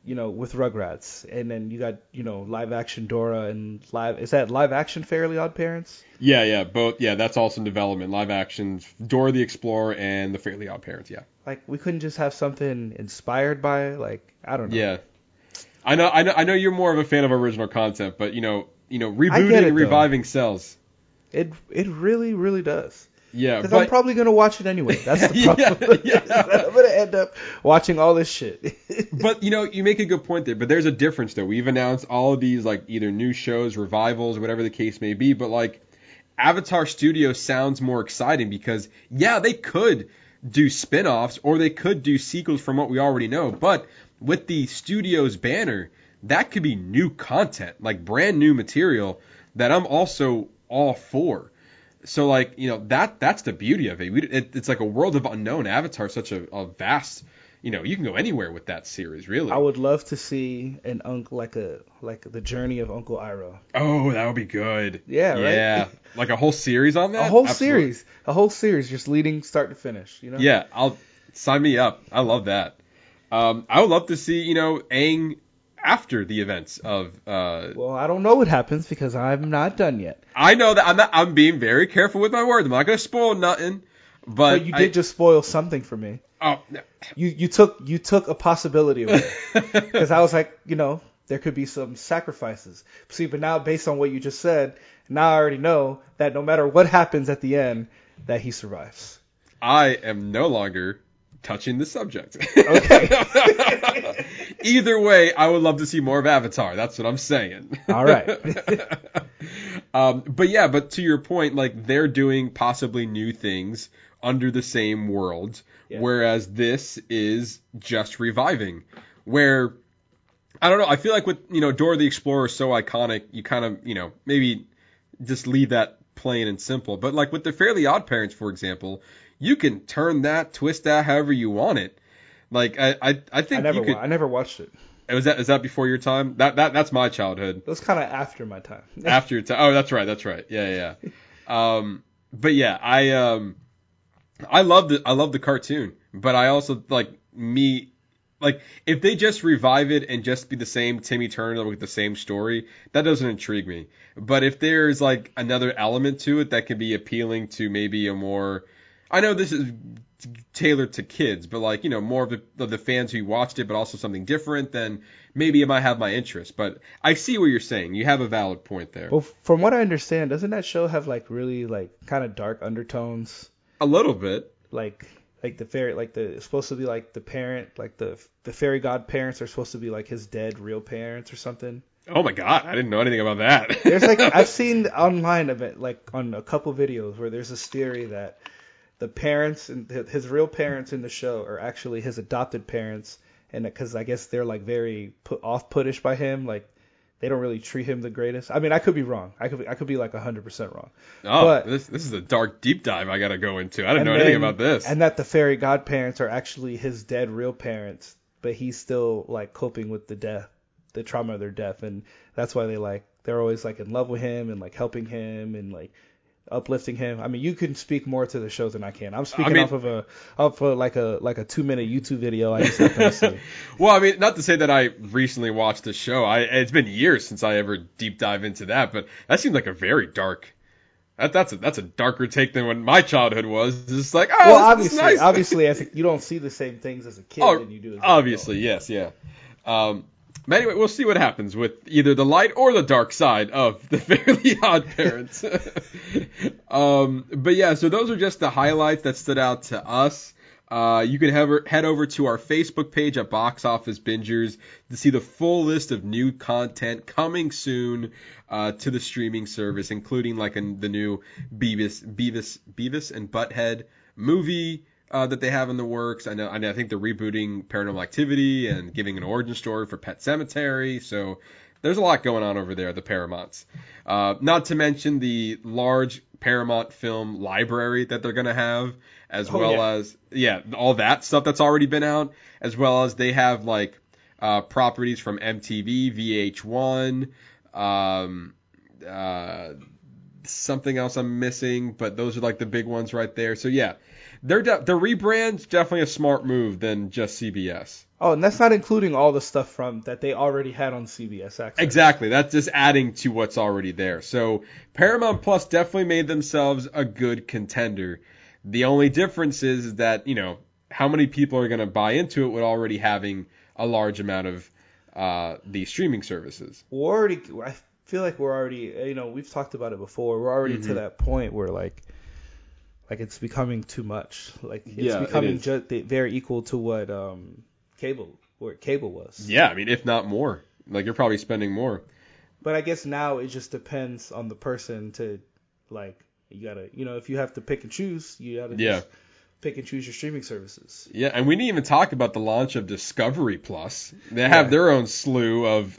you know, with Rugrats, and then you got you know live action Dora and live is that live action Fairly Odd Parents? Yeah, yeah, both. Yeah, that's also in development. Live action Dora the Explorer and the Fairly Odd Parents. Yeah. Like, we couldn't just have something inspired by like I don't know. Yeah. I know, I know, I know you're more of a fan of original content, but you know, you know, rebooting it, and though. reviving sells. It it really really does. Yeah, Because I'm probably gonna watch it anyway. That's the problem. yeah. I'm gonna end up watching all this shit. but you know, you make a good point there. But there's a difference though. We've announced all of these like either new shows, revivals, whatever the case may be. But like Avatar Studio sounds more exciting because yeah, they could do spin-offs or they could do sequels from what we already know. But with the studio's banner, that could be new content, like brand new material that I'm also all for. So like you know that that's the beauty of it. We, it it's like a world of unknown. Avatar, such a, a vast, you know, you can go anywhere with that series, really. I would love to see an uncle like a like the journey of Uncle Iroh. oh, that would be good. Yeah, right? Yeah, like a whole series on that. A whole Absolutely. series, a whole series, just leading start to finish. You know? Yeah, I'll sign me up. I love that. Um, I would love to see you know Aang after the events of. Uh, Well, I don't know what happens because I'm not done yet. I know that I'm not. I'm being very careful with my words. I'm not gonna spoil nothing. But, But you did I- just spoil something for me. Oh, no. You you took you took a possibility away because I was like, you know, there could be some sacrifices. See, but now based on what you just said, now I already know that no matter what happens at the end, that he survives. I am no longer touching the subject. Okay. Either way, I would love to see more of Avatar. That's what I'm saying. All right. um, but yeah, but to your point, like they're doing possibly new things under the same world, Yeah. whereas this is just reviving. Where I don't know. I feel like with you know Dora the Explorer is so iconic, you kind of you know maybe just leave that plain and simple. But like with the Fairly Odd Parents, for example, you can turn that, twist that however you want it. Like I I, I I think never, you could. I never watched it. Was that is that before your time? That that that's my childhood. Was kind of after my time. After your time. Oh, that's right. That's right. Yeah, yeah. yeah. Um, but yeah, I um, I love the I love the cartoon, but I also like me. Like if they just revive it and just be the same Timmy Turner with the same story, that doesn't intrigue me. But if there's like another element to it that can be appealing to maybe a more, I know this is tailored to kids, but like you know more of the of the fans who watched it, but also something different, then maybe it might have my interest. But I see what you're saying. You have a valid point there. Well, from what I understand, doesn't that show have like really like kind of dark undertones? A little bit. Like like the fairy like the it's supposed to be like the parent like the the fairy godparents are supposed to be like his dead real parents or something. Oh my god, I didn't know anything about that. There's like I've seen online of it like on a couple videos where there's this theory that the parents and his real parents in the show are actually his adopted parents, and uh, because I guess they're like very put off puttish by him, like they don't really treat him the greatest. I mean, I could be wrong. I could be, I could be like hundred percent wrong. oh, but- this this is a dark deep dive I gotta go into. I didn't know anything about this. And that the fairy godparents are actually his dead real parents, but he's still like coping with the death, the trauma of their death, and that's why they like they're always like in love with him and like helping him and like uplifting him. I mean, you can speak more to the show than I can. I'm speaking mean- off of a off of like a like a two minute YouTube video I just happened to see. well, I mean, not to say that I recently watched the show. I it's been years since I ever deep dive into that, but that seemed like a very dark. That, that's a that's a darker take than when my childhood was. It's like, oh, Well, obviously, nice. obviously, as a, you don't see the same things as a kid Oh, than you do obviously, yes, yeah. Um, but anyway, we'll see what happens with either the light or the dark side of the Fairly Odd Parents. um, but yeah, so those are just the highlights that stood out to us. Uh, you can head over, head over to our Facebook page at Box Office Bingers to see the full list of new content coming soon uh, to the streaming service, including like a, the new Beavis, Beavis, Beavis and Butthead movie uh, that they have in the works. I know, I know, I think they're rebooting Paranormal Activity and giving an origin story for Pet Sematary. So there's a lot going on over there at the Paramounts. Uh, not to mention the large Paramount film library that they're going to have, as Oh, well yeah. as yeah, all that stuff that's already been out, as well as they have like uh, properties from MTV, VH1, um, uh, something else I'm missing, but those are like the big ones right there. So yeah, they're de- the rebrand's definitely a smart move than just CBS. Oh, and that's not including all the stuff from that they already had on CBS Access. Exactly. That's just adding to what's already there. So Paramount Plus definitely made themselves a good contender. The only difference is that, you know, how many people are going to buy into it with already having a large amount of uh, the streaming services. we're already I feel like we're already you know we've talked about it before we're already Mm-hmm. to that point where like like it's becoming too much like it's Yeah, becoming is. just very equal to what um cable where cable was Yeah, I mean, if not more. Like you're probably spending more. but I guess now it just depends on the person to like you gotta you know if you have to pick and choose you gotta Yeah. just pick and choose your streaming services Yeah, and we didn't even talk about the launch of Discovery Plus. They have Yeah. their own slew of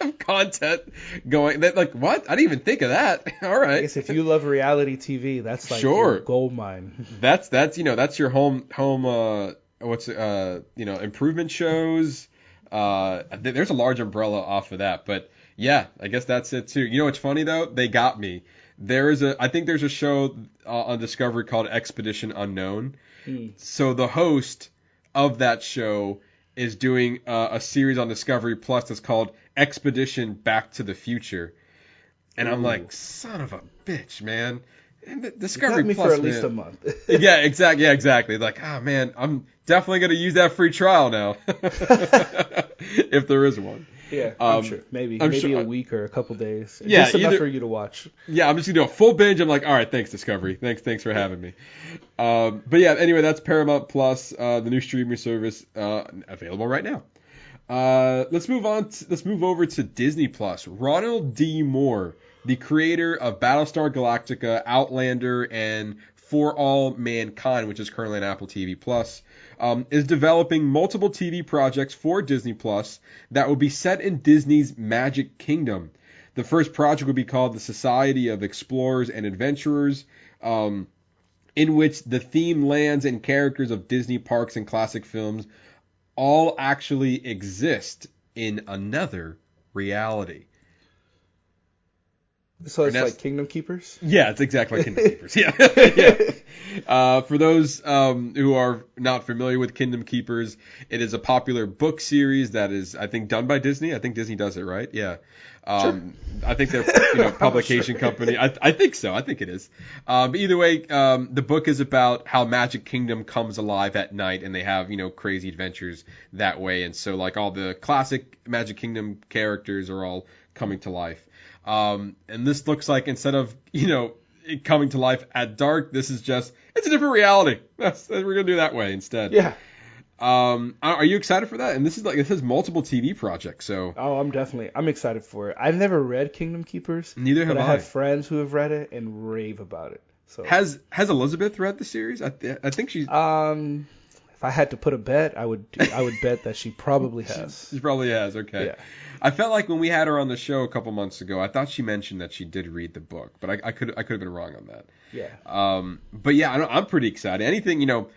content going. That like what? I didn't even think of that. all right I guess if you love reality TV that's like Sure. gold mine that's that's you know that's your home home uh what's uh you know improvement shows uh there's a large umbrella off of that but yeah i guess that's it too you know what's funny though they got me there is a i think there's a show uh, on discovery called expedition unknown so the host of that show is doing uh, a series on discovery plus that's called expedition back to the future and i'm like son of a bitch man and the Discovery Got me Plus, for at least a month yeah, exactly. Yeah, exactly. Like, ah, man, I'm definitely gonna use that free trial now, if there is one. Yeah, I'm Um, sure. Maybe I'm maybe sure- a week or a couple days. Yeah, just enough either- for you to watch. Yeah, I'm just gonna do a full binge. I'm like, all right, thanks Discovery, thanks, thanks for having me. Um, but yeah, anyway, that's Paramount Plus, uh, the new streaming service, uh, available right now. Uh, let's move on. To, let's move over to Disney Plus. Ronald D. Moore, the creator of Battlestar Galactica, Outlander, and For All Mankind, which is currently on Apple TV Plus, um, is developing multiple TV projects for Disney Plus that will be set in Disney's Magic Kingdom. The first project will be called the Society of Explorers and Adventurers, um, in which the theme lands and characters of Disney parks and classic films all actually exist in another reality. So it's like Kingdom Keepers. Yeah, it's exactly like Kingdom Keepers. Yeah, yeah. Uh, for those um, who are not familiar with Kingdom Keepers, it is a popular book series that is, I think, done by Disney. I think Disney does it, right? Yeah. Um, I think they're, you know, publication company. I, I think so. I think it is. Um, but either way, um, the book is about how Magic Kingdom comes alive at night, and they have, you know, crazy adventures that way. And so, like all the classic Magic Kingdom characters are all coming to life. Um, and this looks like instead of you know it coming to life at dark, this is just it's a different reality. That's we're gonna do that way instead. Yeah. Um, are you excited for that? And this is like this has multiple TV projects, so Oh, I'm definitely I'm excited for it. I've never read Kingdom Keepers. Neither have I I. have friends who have read it and rave about it. So has has Elizabeth read the series? I th- I think she's um, I had to put a bet, I would I would bet that she probably has. she probably has. Okay. Yeah. I felt like when we had her on the show a couple months ago, I thought she mentioned that she did read the book, but I, I could I could have been wrong on that. Yeah. Um, but yeah, I I'm pretty excited. Anything, you know,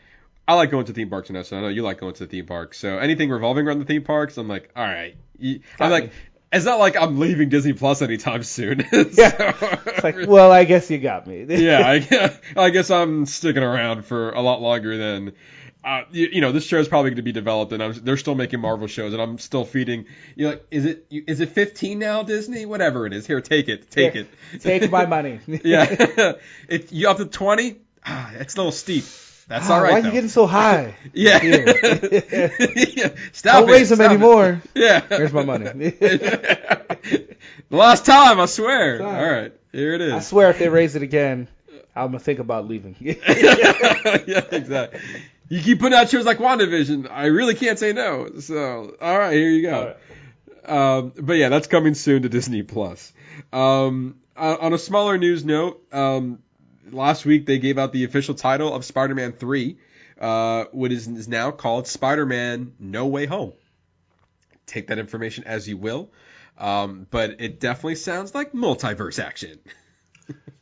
I like going to theme parks, and I know you like going to the theme parks. So anything revolving around the theme parks, I'm like, all right. You- I'm like, me. it's not like I'm leaving Disney Plus anytime soon. Yeah. It's like, well, I guess you got me. yeah, I, I guess I'm sticking around for a lot longer than. Uh, you, you know, this show is probably going to be developed, and I'm, they're still making Marvel shows, and I'm still feeding. You're like, is it is it 15 now, Disney? Whatever it is, here, take it, take Here, it. Take my money. yeah, it, you up to 20? Ah, it's a little steep. That's all right. Why are though. you getting so high? Yeah. Yeah. Stop Don't it. raise them stop it. anymore. Yeah. Here's my money. the last time, I swear. Sorry. All right. Here it I swear, if they raise it again, I'm gonna think about leaving. yeah, exactly. You keep putting out shows like WandaVision. I really can't say no. So, all right, here you go. Um, but yeah, that's coming soon to Disney Plus. Um, on on a smaller news note, um, last week they gave out the official title of Spider-Man 3, uh, what is, is now called Spider-Man No Way Home. Take that information as you will, um, but it definitely sounds like multiverse action.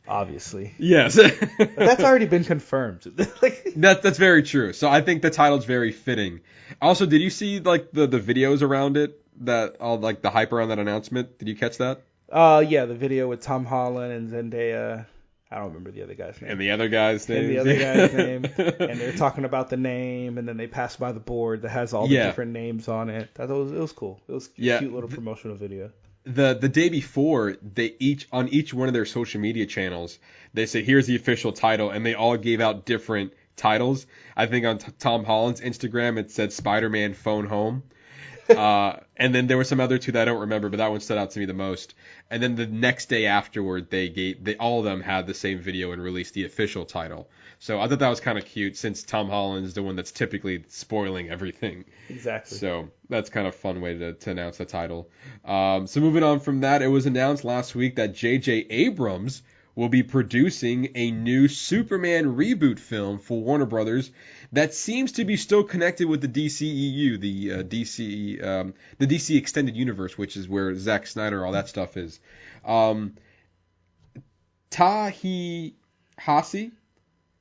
Obviously, Yes. but that's already been confirmed. like, That that's very true. So I think the title's very fitting. Also, did you see like the the videos around it? That all like the hype around that announcement. Did you catch that? uh, yeah, the video with Tom Holland and Zendaya. I don't remember the other guy's name. And the other guy's name. and the other guy's name, and they're talking about the name, and then they pass by the board that has all the Yeah. different names on it. That was it was cool. It was a Yeah. cute little promotional video. The the day before they each on each one of their social media channels they say here's the official title and they all gave out different titles. I think on t- tom holland's instagram it said spider-man phone home. Uh, and then there were some other two that i don't remember but that one stood out to me the most. And then the next day afterward they gave they all of them had the same video and released the official title so i thought that was kind of cute since tom Holland's the one that's typically spoiling everything Exactly. so that's kind of a fun way to, to announce the title. Um, so moving on from that, it was announced last week that J.J. Abrams will be producing a new Superman reboot film for Warner Brothers that seems to be still connected with the DCEU, the uh, DC, um, the DC Extended Universe, which is where Zack Snyder, all that stuff is. Um, Ta-Hasi,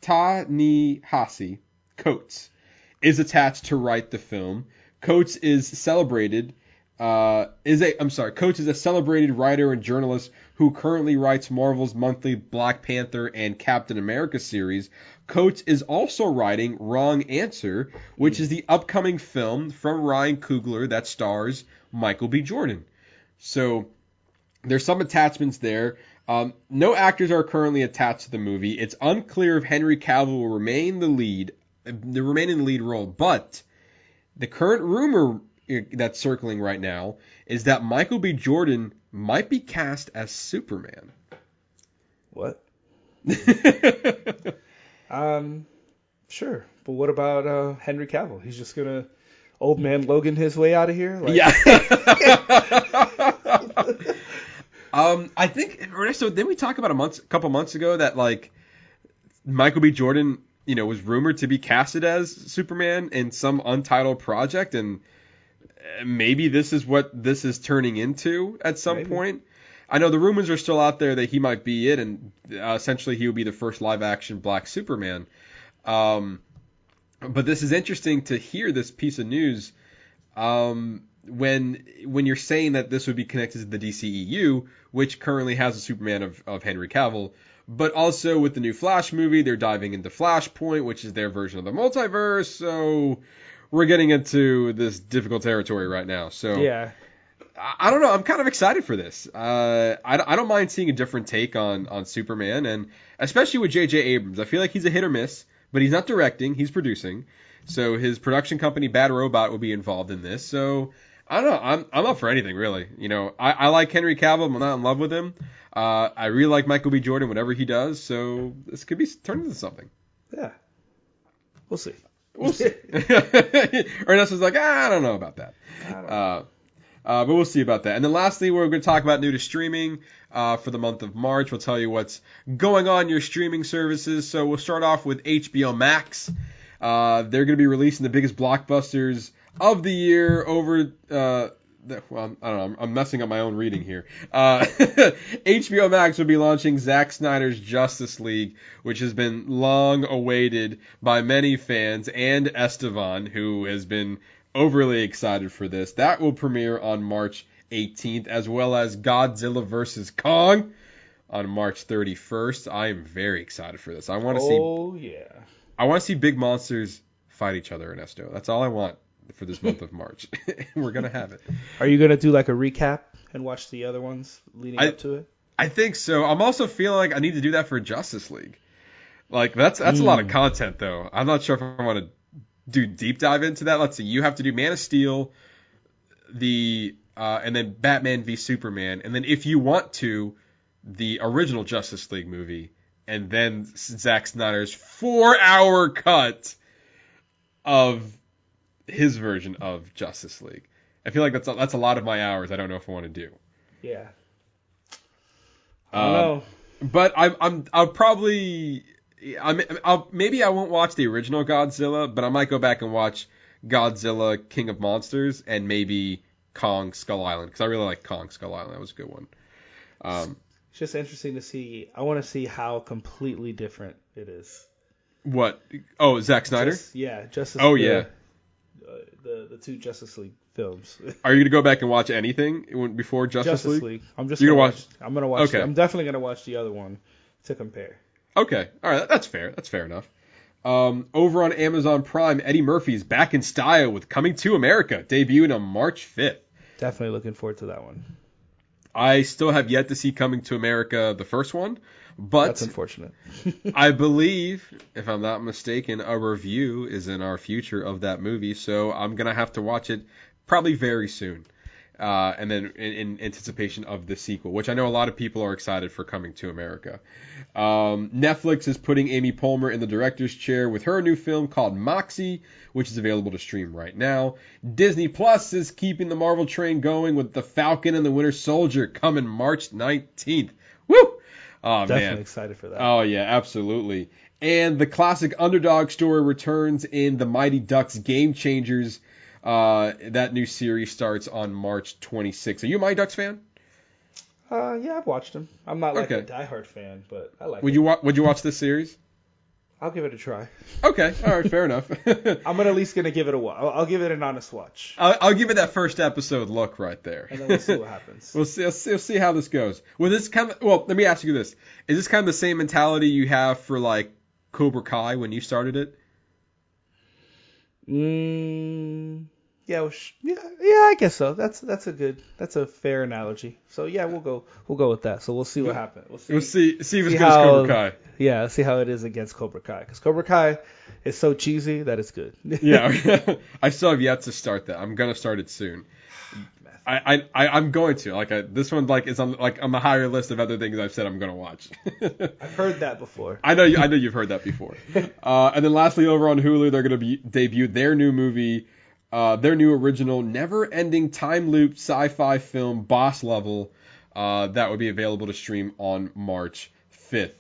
Ta-Ni-Hasi Coates is attached to write the film. Coates is celebrated. Uh, is a I'm sorry. Coates is a celebrated writer and journalist who currently writes Marvel's monthly Black Panther and Captain America series. Coates is also writing Wrong Answer, which is the upcoming film from Ryan Coogler that stars Michael B. Jordan. So there's some attachments there. Um, no actors are currently attached to the movie. It's unclear if Henry Cavill will remain the lead, uh, remain in the lead role. But the current rumor that's circling right now is that Michael B. Jordan might be cast as Superman. What? Um, sure. But what about uh, Henry Cavill? He's just gonna old man Logan his way out of here? Like, yeah. um, I think so. Then we talked about a month, a couple months ago that like Michael B. Jordan, you know, was rumored to be casted as Superman in some untitled project, and uh, maybe this is what this is turning into at some Maybe. point. I know the rumors are still out there that he might be it, and uh, essentially he would be the first live action Black Superman. Um, but this is interesting to hear this piece of news um, when when you're saying that this would be connected to the DCEU, which currently has a Superman of, of Henry Cavill, but also with the new Flash movie, they're diving into Flashpoint, which is their version of the multiverse. So we're getting into this difficult territory right now. So yeah. I I don't know. I'm kind of excited for this. Uh, I, I don't mind seeing a different take on on Superman, and especially with J.J. Abrams. I feel like he's a hit or miss, but he's not directing; he's producing. So his production company, Bad Robot, will be involved in this. So I don't know. I'm I'm up for anything really. You know, I, I like Henry Cavill. I'm not in love with him. Uh, I really like Michael B. Jordan, whatever he does. So this could be turned into something. Yeah. We'll see. We'll see. Ernesto's like, ah, I don't know about that. Uh, uh, but we'll see about that. And then lastly, we're going to talk about new to streaming uh, for the month of March. We'll tell you what's going on in your streaming services. So we'll start off with HBO Max. Uh, they're going to be releasing the biggest blockbusters of the year over. Uh, the, well, I don't know. I'm, I'm messing up my own reading here. Uh, HBO Max will be launching Zack Snyder's Justice League, which has been long awaited by many fans and Estevan, who has been overly excited for this. That will premiere on March 18th, as well as Godzilla vs. Kong on March 31st. I am very excited for this. I want to see Oh yeah. I want to see big monsters fight each other, Ernesto. That's all I want for this month of March. We're gonna have it. Are you gonna do like a recap and watch the other ones leading I- up to it? I think so. I'm also feeling like I need to do that for Justice League. Like that's that's a lot of content though. I'm not sure if I want to do deep dive into that. Let's see. You have to do Man of Steel, the uh, and then Batman v Superman, and then if you want to, the original Justice League movie, and then Zack Snyder's four-hour cut of his version of Justice League. I feel like that's a, that's a lot of my hours. I don't know if I want to do. Yeah. I don't Um, know. But I'm I'm I'll probably I'm I'll maybe I won't watch the original Godzilla, but I might go back and watch Godzilla King of Monsters and maybe Kong Skull Island because I really like Kong Skull Island. That was a good one. Um, It's just interesting to see. I want to see how completely different it is. what? Oh, Zack Snyder. Just- yeah, Justice. Oh, yeah. Uh, the the two Justice League films. Are you gonna go back and watch anything before Justice, Justice League? League. I'm just You're gonna gonna watch. I'm gonna watch. Okay. I'm definitely gonna watch the other one to compare. Okay, all right, that's fair. That's fair enough. Um, over on Amazon Prime, Eddie Murphy's back in style with Coming to America, debuting on March 5th. Definitely looking forward to that one. I still have yet to see Coming to America, the first one, but That's unfortunate. I believe, if I'm not mistaken, a review is in our future of that movie, so I'm gonna have to watch it probably very soon. Uh, and then in, in anticipation of the sequel, which I know a lot of people are excited for coming to America. Um, Netflix is putting Amy Poehler in the director's chair with her new film called Moxie, which is available to stream right now. Disney Plus is keeping the Marvel train going with The Falcon and the Winter Soldier coming March 19th. Woo! Oh Definitely man, excited for that. Oh yeah, absolutely. And the classic underdog story returns in the Mighty Ducks Game Changers. Uh, that new series starts on March 26th. Are you a Mighty Ducks fan? Uh, yeah, I've watched them. I'm not like Okay. a diehard fan, but I like. Would you wa- would you watch this series? I'll give it a try. Okay, all right, fair enough. I'm at least gonna give it a watch. I'll, I'll give it an honest watch, I'll, I'll give it that first episode look right there. and then we'll see what happens. We'll see, we'll see. We'll see how this goes. Well, this kind of. Well, let me ask you this: Is this kind of the same mentality you have for like Cobra Kai when you started it? Mm, yeah, we sh- yeah, yeah. I guess so. That's that's a good, that's a fair analogy. So yeah, we'll go, we'll go with that. So we'll see what happens. We'll see. We'll see see if it's see good as Cobra Kai. Yeah, see how it is against Cobra Kai. Because Cobra Kai is so cheesy that it's good. Yeah, I still have yet to start that. I'm gonna start it soon. I, I, I I'm going to like I, this one like is on like on the higher list of other things I've said I'm gonna watch. I've heard that before. I know you, I know you've heard that before. Uh, and then lastly, over on Hulu, they're gonna be debut their new movie, uh, their new original, never-ending time loop sci-fi film Boss Level. Uh, that would be available to stream on March 5th.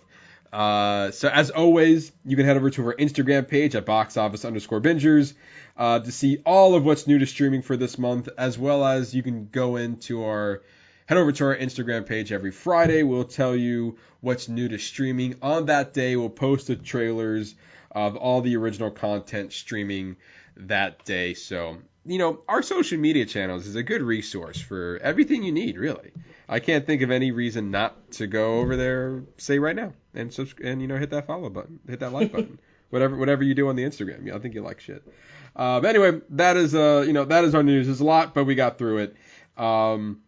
Uh, so as always, you can head over to our Instagram page at box office underscore bingers uh, to see all of what's new to streaming for this month, as well as you can go into our head over to our Instagram page every Friday. We'll tell you what's new to streaming. On that day, we'll post the trailers of all the original content streaming that day. So, you know, our social media channels is a good resource for everything you need, really. I can't think of any reason not to go over there, say right now, and subs- and you know, hit that follow button, hit that like button, whatever whatever you do on the Instagram. Yeah, I think you like shit. But anyway, that is uh, you know, that is our news. There's a lot, but we got through it. Um,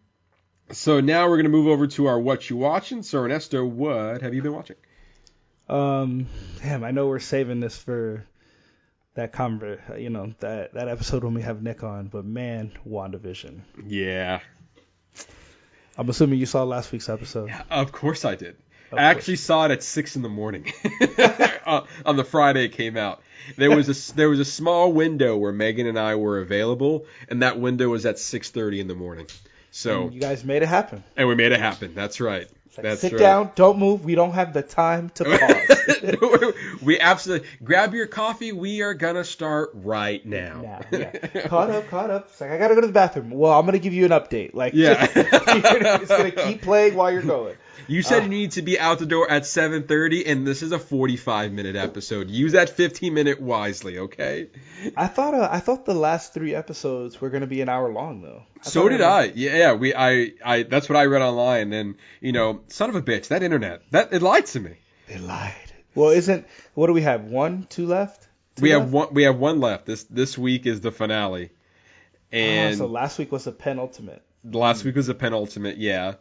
so now we're gonna move over to our what you watching. So Ernesto, what have you been watching? Um, damn, I know we're saving this for that conver- you know, that that episode when we have Nick on, but man, WandaVision. Yeah, I'm assuming you saw last week's episode. of course I did. Of I actually saw it at six in the morning uh, on the Friday it came out. There was a there was a small window where Megan and I were available, and that window was at 6:30 in the morning. So And you guys made it happen. and we made it happen. That's right. Like, That's sit right. down, don't move. We don't have the time to pause. we absolutely grab your coffee. We are gonna start right now. now, yeah. Caught up, caught up. It's like I gotta go to the bathroom. Well, I'm gonna give you an update. Like, Yeah. it's gonna keep playing while you're going. You said you need to be out the door at 7:30, and this is a 45 minute episode. Use that 15 minute wisely, okay? I thought uh, I thought the last three episodes were gonna be an hour long though. So did I. Yeah, yeah, we I I that's what I read online, and you know, son of a bitch, that internet that it lied to me. They lied. Well, isn't what do we have? One, two left. Two we left? have one we have one left. This this week is the finale, Oh, and so last week was a penultimate. last week was the penultimate. Yeah,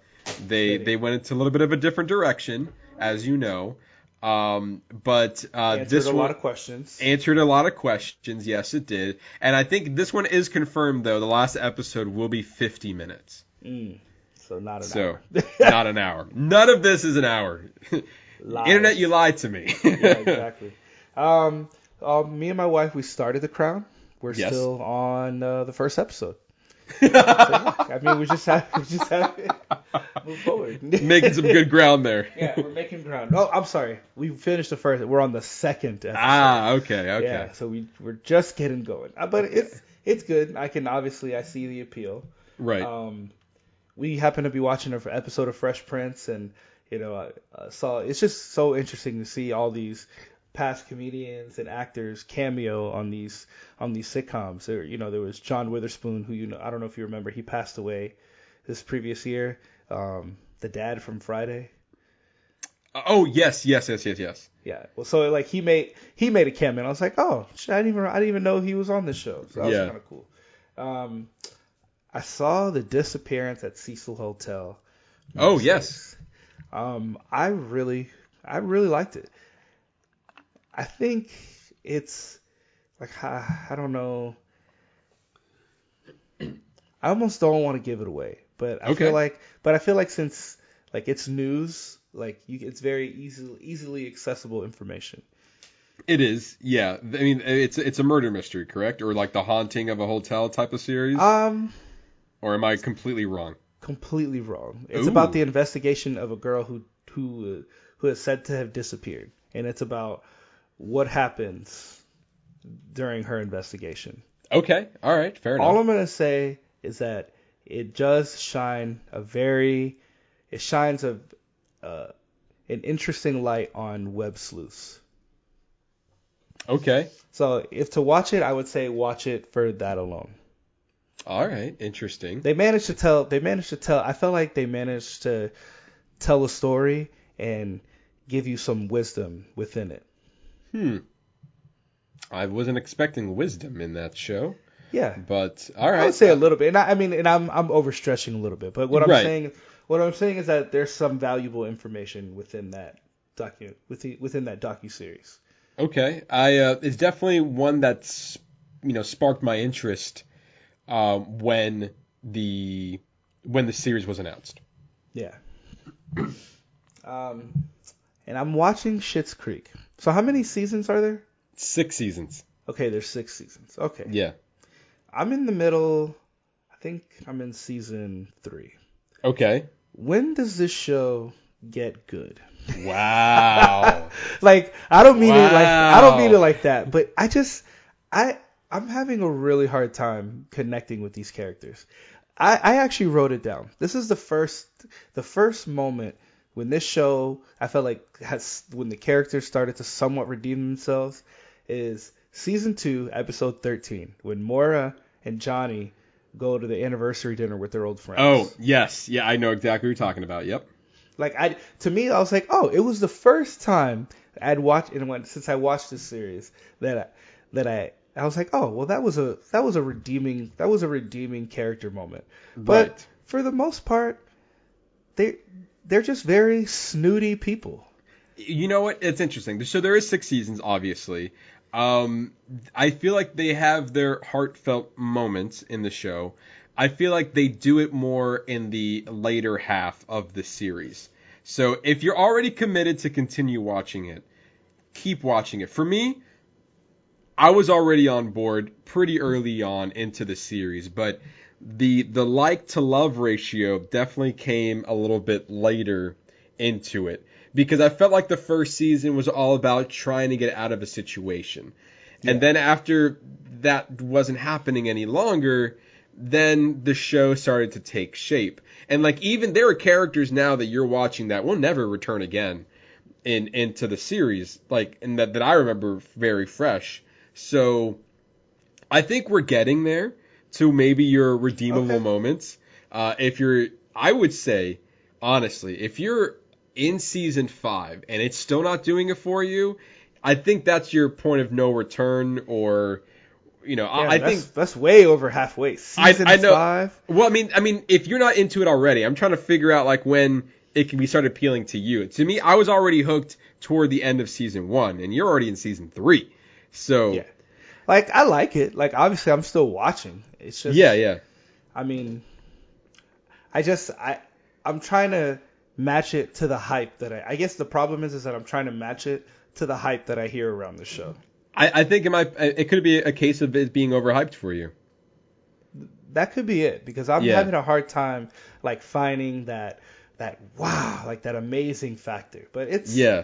they they went into a little bit of a different direction, as you know. Um, but uh, Answered this a lot of questions. answered a lot of questions. Yes, it did. And I think this one is confirmed though. The last episode will be 50 minutes. Mm, so not an So hour. not an hour. None of this is an hour. Lies. Internet, you lied to me. yeah, exactly. Um, um, me and my wife, we started The Crown. We're Yes. still on uh, the first episode. I mean, we just have we just have move forward. Making some good ground there. yeah, we're making ground. Oh, I'm sorry. We finished the first. We're on the second episode. Ah, okay, okay. Yeah, so we we're just getting going. Uh, but it's it's good. I can obviously I see the appeal. Right. Um, we happen to be watching an episode of Fresh Prince, and you know, I saw it's just so interesting to see all these past comedians and actors cameo on these on these sitcoms. There, you know, there was John Witherspoon, who you know, I don't know if you remember, he passed away this previous year. Um, the dad from Friday. oh, yes, yes, yes, yes, yes. Yeah. Well, so like he made he made a cameo. And I was like, oh, shit, I didn't even I didn't even know he was on this show. So that was kind of cool. Um, I saw the disappearance at Cecil Hotel. Oh, yes. Um, I really I really liked it. I think it's like I, I don't know. I almost don't want to give it away, but I Okay. feel like but I feel like since like it's news, like you it's very easily easily accessible information. It is. Yeah. I mean, it's it's a murder mystery, correct? Or like the haunting of a hotel type of series? Um, or am I completely wrong? Completely wrong. It's Ooh. about the investigation of a girl who who who is said to have disappeared, and it's about what happens during her investigation. Okay. All right. Fair enough. All I'm gonna say is that it does shine a very, it shines a, uh, an interesting light on web sleuths. okay. So if to watch it, I would say watch it for that alone. All right. Interesting. They managed to tell. They managed to tell. I felt like they managed to tell a story and give you some wisdom within it. Hmm. I wasn't expecting wisdom in that show. Yeah. But all right, I would say a little bit, and I, I mean, and I'm I'm overstretching a little bit, but what I'm Right. saying, what I'm saying is that there's some valuable information within that docu within within that docu series. Okay, I uh, it's definitely one that's you know sparked my interest um, when the when the series was announced. Yeah. Um, and I'm watching Schitt's Creek. So how many seasons are there? Six seasons. Okay, there's six seasons. Okay. Yeah. I'm in the middle. I think I'm in season three. Okay. When does this show get good? Wow. like I don't mean it like I don't mean it like that, but I just I I'm having a really hard time connecting with these characters. I, I actually wrote it down. This is the first the first moment when this show I felt like has when the characters started to somewhat redeem themselves is season two, episode thirteen, when Moira and Johnny go to the anniversary dinner with their old friends. oh yes, yeah, I know exactly what you're talking about. Yep. Like I, to me, I was like, oh, it was the first time I'd watched and when since I watched this series that I, that I, I was like, oh, well, that was a that was a redeeming that was a redeeming character moment. But for the most part, they they're just very snooty people. You know what? It's interesting. So there is six seasons, obviously. Um, I feel like they have their heartfelt moments in the show. I feel like they do it more in the later half of the series. So if you're already committed to continue watching it, keep watching it. For me, I was already on board pretty early on into the series, but the the like to love ratio definitely came a little bit later into it because I felt like the first season was all about trying to get out of a situation. And then after that wasn't happening any longer, then the show started to take shape. And like even there are characters now that you're watching that will never return again in into the series, like and that, that I remember very fresh. So I think we're getting there to maybe your redeemable Okay. moments. Uh, if you're, I would say, honestly, if you're in season five and it's still not doing it for you, I think that's your point of no return, or you know, I, Yeah, I that's, think. that's way over halfway. I- Season I know- five. Well, I mean, I mean, if you're not into it already, I'm trying to figure out like when it can be started appealing to you. To me, I was already hooked toward the end of season one, and you're already in season three. So Yeah. Like I like it. Like obviously I'm still watching. It's just yeah, yeah. I mean, I just I I'm trying to match it to the hype that I. I guess the problem is is that I'm trying to match it to the hype that I hear around the show. I, I think it might. It could be a case of it being overhyped for you. That could be it because I'm Yeah. having a hard time like finding that that wow like that amazing factor. But it's Yeah.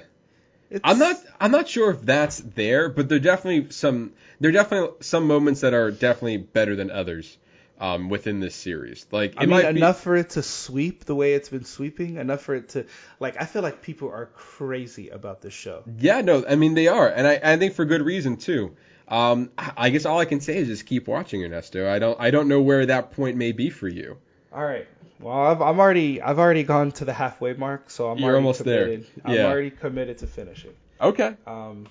It's, I'm not. I'm not sure if that's there, but there definitely some. There are definitely some moments that are definitely better than others um, within this series. Like I mean, might be- enough for it to sweep the way it's been sweeping. Enough for it to like. I feel like people are crazy about this show. Yeah, no, I mean they are, and I, I think for good reason too. Um, I guess all I can say is just keep watching Ernesto. I don't I don't know where that point may be for you. All right. Well, I've, I'm already I've already gone to the halfway mark, so I'm You're already almost there. committed. I'm already committed to finishing. Okay. Um,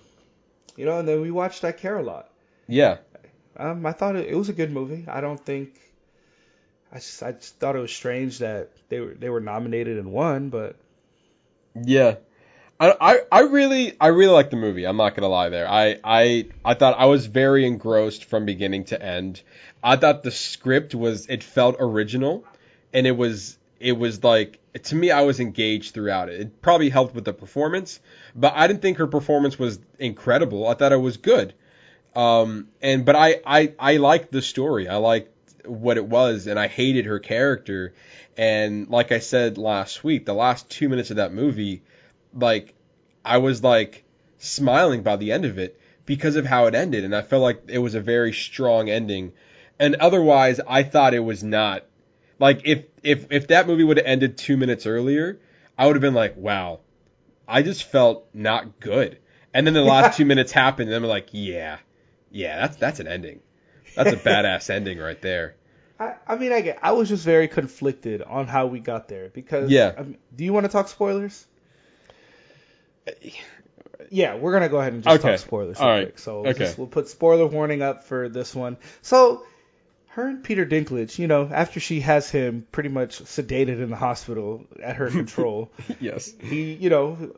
you know, and then we watched I Care a Lot. Yeah. Um, I thought it, it was a good movie. I don't think. I just I just thought it was strange that they were they were nominated and won, but Yeah. I, I, I really I really like the movie. I'm not gonna lie there. I, I I thought I was very engrossed from beginning to end. I thought the script was it felt original, and it was it was like to me I was engaged throughout it. It probably helped with the performance, but I didn't think her performance was incredible. I thought it was good. Um and but I I I liked the story. I liked what it was, and I hated her character. And like I said last week, the last two minutes of that movie like I was like smiling by the end of it because of how it ended and I felt like it was a very strong ending. And otherwise I thought it was not. Like if if if that movie would have ended 2 minutes earlier, I would have been like, "Wow. I just felt not good." And then the last 2 minutes happened and I'm like, "Yeah. Yeah, that's that's an ending. That's a badass ending right there." I I mean I get I was just very conflicted on how we got there because Yeah. I mean, do you want to talk spoilers? Yeah, we're gonna go ahead and just Okay. talk spoilers real All right. quick. So Okay. just, we'll put spoiler warning up for this one. So her and Peter Dinklage, you know, after she has him pretty much sedated in the hospital at her control, yes. he, you know,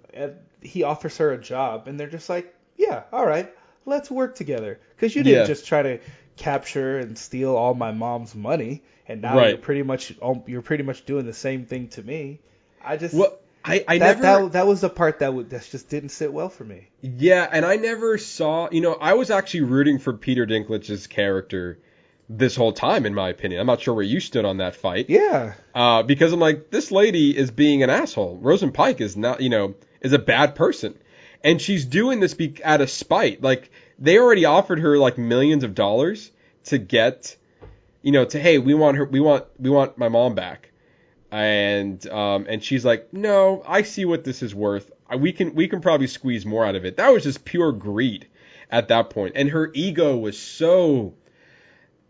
he offers her a job, and they're just like, yeah, all right, let's work together. Because you didn't Yeah. just try to capture and steal all my mom's money, and now Right. you're pretty much um, you're pretty much doing the same thing to me. I just Well, I, I that, never. that that was the part that would, that just didn't sit well for me. Yeah, and I never saw. You know, I was actually rooting for Peter Dinklage's character this whole time, in my opinion. I'm not sure where you stood on that fight. Yeah, Uh, because I'm like, this lady is being an asshole. Rosamund Pike is not, you know, is a bad person, and she's doing this be- out of spite. Like they already offered her like millions of dollars to get, you know, to hey, we want her, we want, we want my mom back, and um, and she's like, no, I see what this is worth. We can, we can probably squeeze more out of it. That was just pure greed at that point, and her ego was so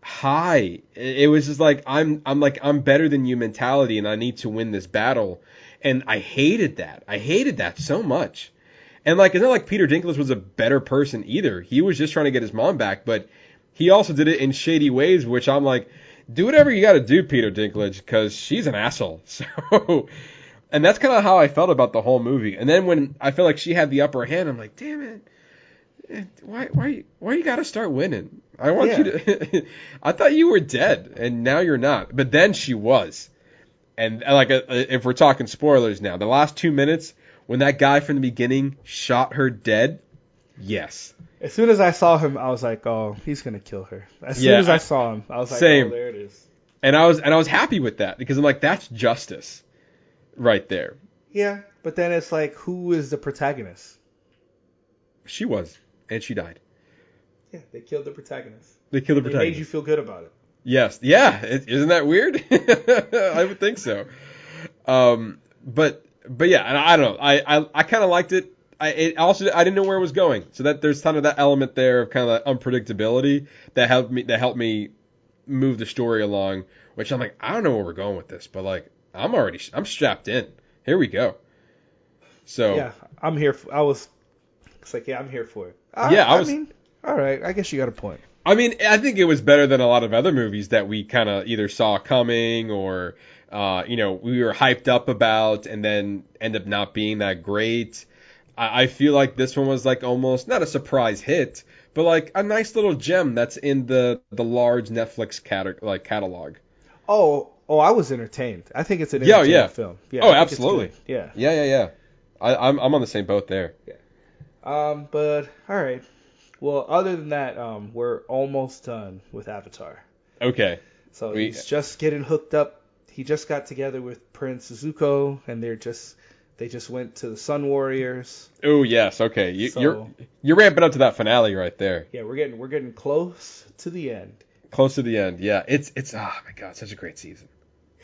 high. It was just like I'm I'm like I'm better than you mentality and I need to win this battle. And I hated that. I hated that so much. And like it's not like Peter Dinklage was a better person either. He was just trying to get his mom back, but he also did it in shady ways, which I'm like, do whatever you got to do, Peter Dinklage, because she's an asshole. So, and that's kind of how I felt about the whole movie. And then when I felt like she had the upper hand, I'm like, damn it, why why why you got to start winning? I want you to. I thought you were dead, and now you're not. But then she was, and uh, like uh, if we're talking spoilers now, the last two minutes when that guy from the beginning shot her dead, yes, as soon as I saw him, I was like, oh, he's gonna kill her. As soon as I, I- saw him, I was like, same. oh, there it is. and I was and I was happy with that because I'm like that's justice, right there. Yeah, but then it's like, who is the protagonist? She was, and she died. Yeah, they killed the protagonist. They killed the They protagonist. made you feel good about it. Yes. Yeah. It, isn't that weird? I would think so. Um, but but yeah, and I don't know. I I, I kind of liked it. I it also I didn't know where it was going, so that there's kind of that element there of kind of that unpredictability that helped me that helped me move the story along. Which I'm like, I don't know where we're going with this, but like I'm already I'm strapped in. Here we go. So Yeah, I'm here. For, I was. It's like, yeah, I'm here for it. I, Yeah, I I was- mean, all right. I guess you got a point. I mean, I think it was better than a lot of other movies that we kind of either saw coming or, uh, you know, we were hyped up about and then end up not being that great. I, I feel like this one was like almost not a surprise hit, but like a nice little gem that's in the the large Netflix cata- like catalog. Oh, oh, I was entertained. I think it's an Yeah, entertaining yeah. film. Yeah, Oh, I think it's absolutely. Yeah. Yeah, yeah, yeah. I, I'm I'm on the same boat there. Um, but all right. Well, other than that, um, we're almost done with Avatar. Okay. So We- he's just getting hooked up. He just got together with Prince Zuko, and they're just they just went to the Sun Warriors. Oh yes. Okay. You, So- You're you're ramping up to that finale right there. Yeah, we're getting we're getting close to the end. close to the end. Yeah, it's it's oh my god, such a great season.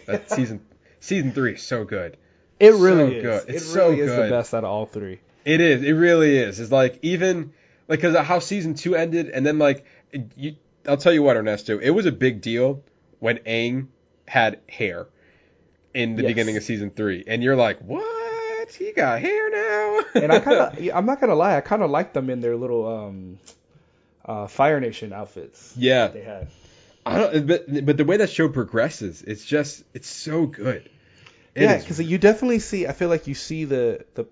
That season season three is so good. It So really is. good. It It's so really is the best out of all three. It is. It really is. It's like even like because how season two ended, and then like you, I'll tell you what, Ernesto, it was a big deal when Aang had hair in the Yes. beginning of season three, and you're like, what? He got hair now? And I kind of I'm not gonna lie, I kind of liked them in their little um uh Fire Nation outfits yeah. they had. I don't. But but the way that show progresses, it's just it's so good. It yeah, because you definitely see. I feel like you see the the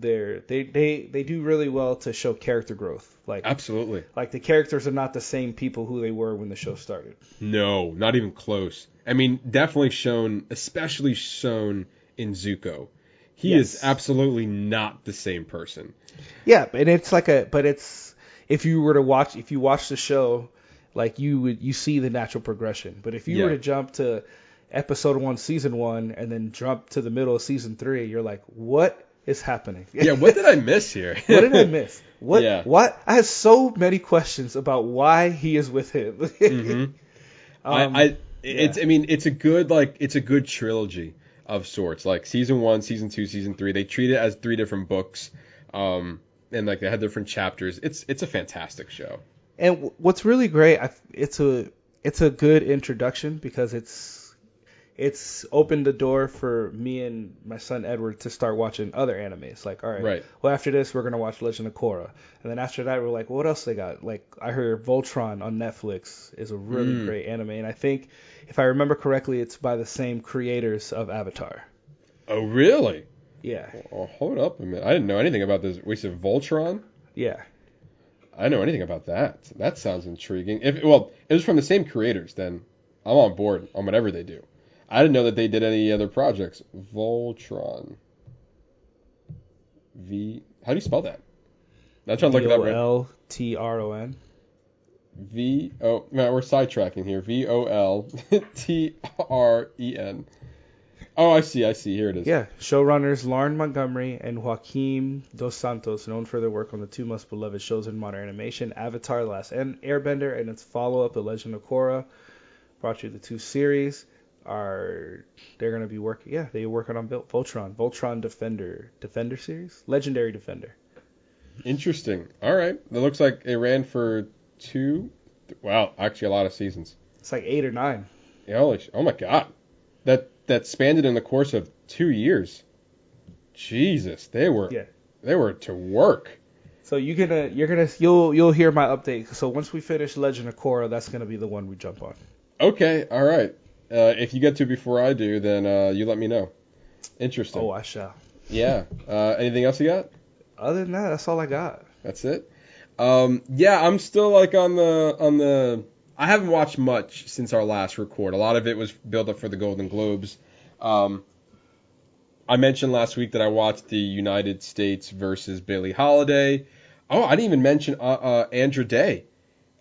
their they they they do really well to show character growth. Like absolutely. like the characters are not the same people who they were when the show started. No, not even close. I mean, definitely shown, especially shown in Zuko. He Yes. is absolutely not the same person. Yeah, and it's like a but it's if you were to watch if you watch the show, like you would you see the natural progression. But if you were to jump to episode one, season one, and then jump to the middle of season three, you're like, what is happening? Yeah, what did I miss here? what did I miss? What? Yeah. What? I have so many questions about why he is with him. Mhm. Um, I, I it's I mean it's a good like it's a good trilogy of sorts. Like season one, season two, season three. They treat it as three different books. Um and like they had different chapters. It's it's a fantastic show. And what's really great, I, it's a it's a good introduction because it's it's opened the door for me and my son Edward to start watching other animes. Like, all right, Right. well after this we're gonna watch Legend of Korra, and then after that we're like, what else they got? Like, I heard Voltron on Netflix is a really Mm. great anime, and I think if I remember correctly, it's by the same creators of Avatar. Oh, really? Yeah, Oh, hold up a minute. I didn't know anything about this. We said Voltron. yeah. I didn't know anything about that. That sounds intriguing. If well, it was from the same creators, then I'm on board on whatever they do. I didn't know that they did any other projects. Voltron. V. How do you spell that? I'm trying to look it up. Right? L T R O N. V O. Man, we're sidetracking here. V O L T R E N. Oh, I see. I see. Here it is. Yeah, showrunners Lauren Montgomery and Joaquim Dos Santos, known for their work on the two most beloved shows in modern animation, Avatar: The Last Air- Airbender and its follow-up, The Legend of Korra, brought you the two series. Are they're gonna be working? Yeah, they working on Vol- Voltron, Voltron Defender, Defender series, Legendary Defender. Interesting. All right. It looks like it ran for two. Wow, actually a lot of seasons. It's like eight or nine. Yeah, holy sh- oh my god. That that spanned it in the course of two years. Jesus, they were Yeah. they were to work. So you're gonna you're gonna you'll you'll hear my update. So once we finish Legend of Korra, that's gonna be the one we jump on. Okay, all right. Uh, if you get to before I do, then uh, you let me know. Interesting. Oh, I shall. Yeah. Uh, anything else you got? Other than that, that's all I got. That's it. Um, yeah, I'm still like on the on the. I haven't watched much since our last record. A lot of it was built up for the Golden Globes. Um, I mentioned last week that I watched the United States versus Billie Holiday. Oh, I didn't even mention uh, uh, Andra Day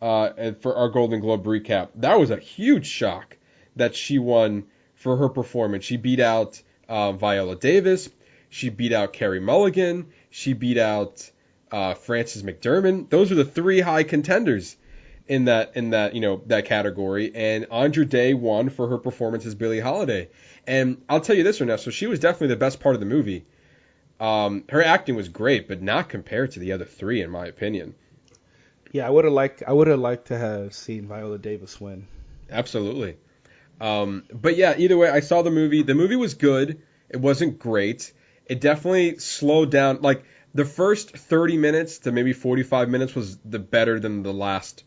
uh, for our Golden Globe recap. That was a huge shock that she won for her performance. She beat out uh, Viola Davis. She beat out Carey Mulligan. She beat out uh, Frances McDermott. Those are the three high contenders in that in that you know that category. And Andra Day won for her performance as Billie Holiday. And I'll tell you this, Ernesto, she was definitely the best part of the movie. Um, her acting was great, but not compared to the other three, in my opinion. Yeah, I would have liked I would have liked to have seen Viola Davis win. Absolutely. Um, but yeah, either way, I saw the movie. The movie was good. It wasn't great. It definitely slowed down. Like the first 30 minutes to maybe 45 minutes was the better than the last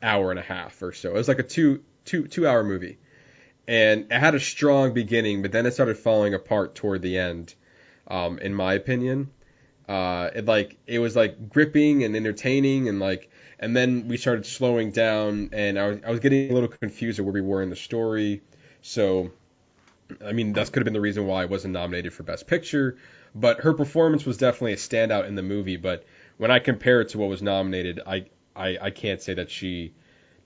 hour and a half or so. It was like a two two two hour movie, and it had a strong beginning, but then it started falling apart toward the end. Um, in my opinion, uh, it like it was like gripping and entertaining and like and then we started slowing down and I was, I was getting a little confused of where we were in the story. So I mean that could have been the reason why I wasn't nominated for best picture but her performance was definitely a standout in the movie but when I compare it to what was nominated I I, I can't say that she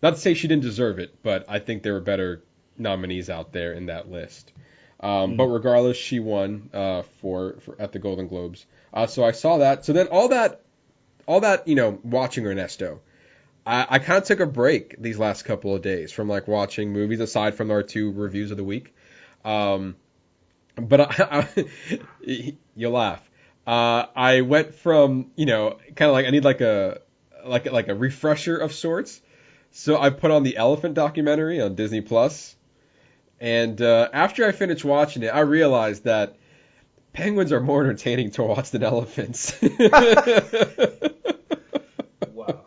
not to say she didn't deserve it but I think there were better nominees out there in that list. Um, but regardless she won uh, for, for at the Golden Globes uh, so I saw that. So then all that all that you know watching Ernesto I, I kind of took a break these last couple of days from like watching movies aside from our two reviews of the week. Um but I, I you'll laugh. Uh I went from you know kind of like I need like a like like a refresher of sorts. So I put on the elephant documentary on Disney Plus. And uh, after I finished watching it I realized that penguins are more entertaining to watch than elephants Wow.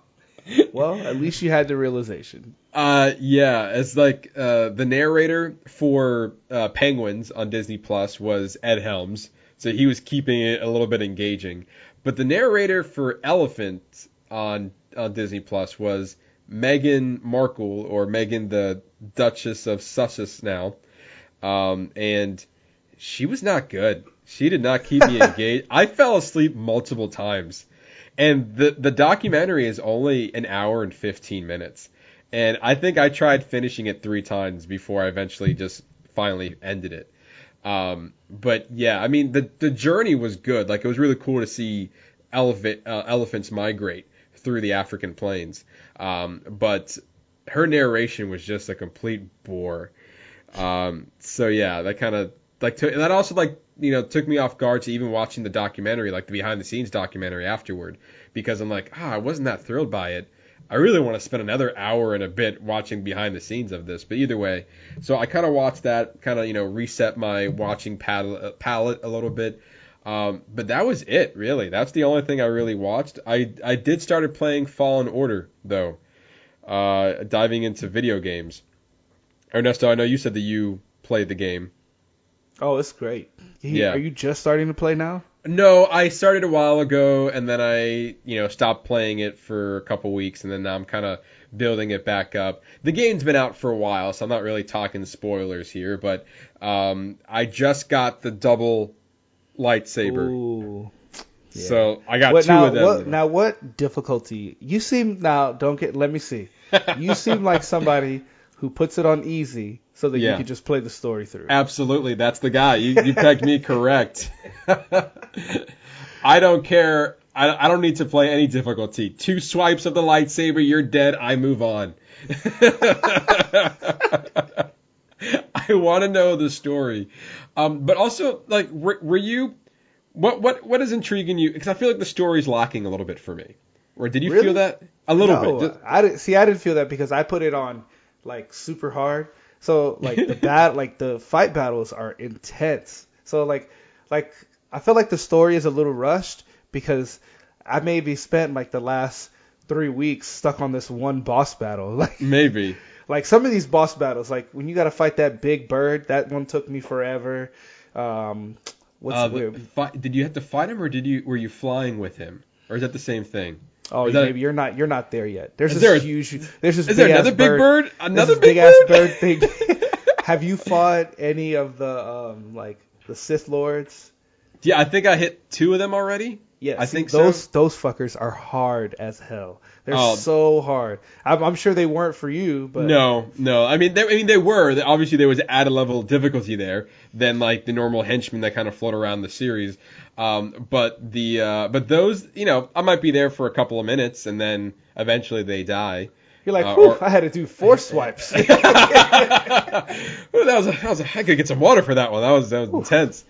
well, at least you had the realization. Uh, yeah, it's like uh, the narrator for uh, Penguins on Disney Plus was Ed Helms, so he was keeping it a little bit engaging. But the narrator for Elephant on on Disney Plus was Meghan Markle or Meghan the Duchess of Sussex now, um, and she was not good. She did not keep me engaged. I fell asleep multiple times. And the the documentary is only an hour and 15 minutes. And I think I tried finishing it three times before I eventually just finally ended it. Um, but yeah, I mean the the journey was good. Like it was really cool to see elephant uh, elephants migrate through the African plains. Um, but her narration was just a complete bore. Um, so yeah, that kind of like took, that also like you know took me off guard to even watching the documentary, like the behind the scenes documentary afterward, because I'm like, ah, I wasn't that thrilled by it. I really want to spend another hour and a bit watching behind the scenes of this. But either way, so I kind of watched that, kind of you know reset my watching palette, palette a little bit. Um, but that was it, really. That's the only thing I really watched. I I did started playing Fallen Order though, uh, diving into video games. Ernesto, I know you said that you played the game. Oh, it's great. He- Yeah. Are you just starting to play now? No, I started a while ago, and then I, you know, stopped playing it for a couple weeks, and then now I'm kind of building it back up. The game's been out for a while, so I'm not really talking spoilers here, but um, I just got the double lightsaber, Ooh. yeah. so I got two now, of them. what, now, what difficulty? You seem now. Don't get. Let me see. You seem like somebody who puts it on easy so that Yeah. you can just play the story through. Absolutely, that's the guy. You, you pegged me correct. I don't care. I, I don't need to play any difficulty. Two swipes of the lightsaber, you're dead. I move on. I want to know the story. Um, but also, like, were, were you? What what what is intriguing you? Because I feel like the story's lacking a little bit for me. Or did you Really? feel that a little no, bit? Just- I didn't see. I didn't feel that because I put it on like super hard. So like the bat, like the fight battles are intense. So like like I feel like the story is a little rushed because I maybe spent like the last three weeks stuck on this one boss battle. Like maybe. like some of these boss battles, like when you got to fight that big bird, that one took me forever. Um, what's Uh, the fi- did you have to fight him, or did you were you flying with him, or is that the same thing? Oh, that- maybe you're not you're not there yet. There's this there a- huge. There's this Is there big another big bird? Another big ass bird? bird thing. Have you fought any of the um like the Sith lords? Yeah, I think I hit two of them already. Yeah, I see, think those so. those fuckers are hard as hell. They're Oh. so hard. I'm, I'm sure they weren't for you, but No, no. I mean, they, I mean, they were. Obviously, there was added level of difficulty there than like the normal henchmen that kind of float around the series. Um, but the uh, but those, you know, I might be there for a couple of minutes and then eventually they die. you're like, uh, or- I had to do four swipes. Well, that was a, that was a, I could get some water for that one. That was that was intense.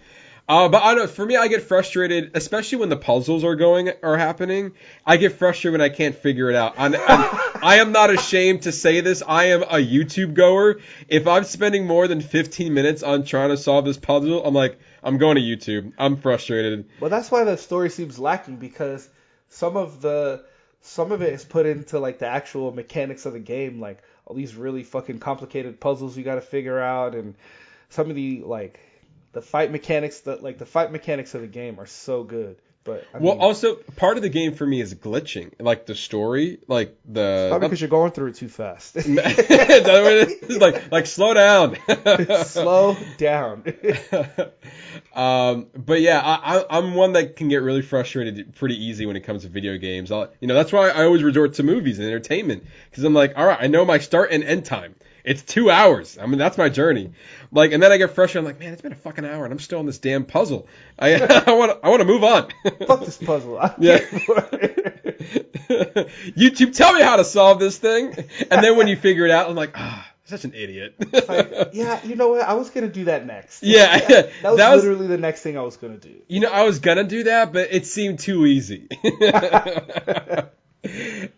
Uh, but I don't. For me, I get frustrated, especially when the puzzles are going are happening. I get frustrated when I can't figure it out. I'm, I'm, I am not ashamed to say this. I am a YouTube goer. If I'm spending more than 15 minutes on trying to solve this puzzle, I'm like, I'm going to YouTube. I'm frustrated. Well, that's why the story seems lacking because some of the some of it is put into like the actual mechanics of the game, like all these really fucking complicated puzzles you got to figure out, and some of the like the fight mechanics that like the fight mechanics of the game are so good. But I Well, mean, also part of the game for me is glitching, like the story, like the. probably because you're going through it too fast. Is that what it is? like like slow down. Slow down. um, but yeah, I, I, I'm one that can get really frustrated pretty easy when it comes to video games. I'll, you know, that's why I always resort to movies and entertainment because I'm like, all right, I know my start and end time. It's two hours. I mean, that's my journey. Like, and then I get frustrated. I'm like, man, it's been a fucking hour and I'm still on this damn puzzle. I, I want, I want to move on. Fuck this puzzle. I Yeah. YouTube, tell me how to solve this thing. And then when you figure it out, I'm like, ah, such an idiot. Like, yeah, you know what? I was gonna do that next. Yeah, that was that was- literally the next thing I was gonna do. You know, I was gonna do that, but it seemed too easy.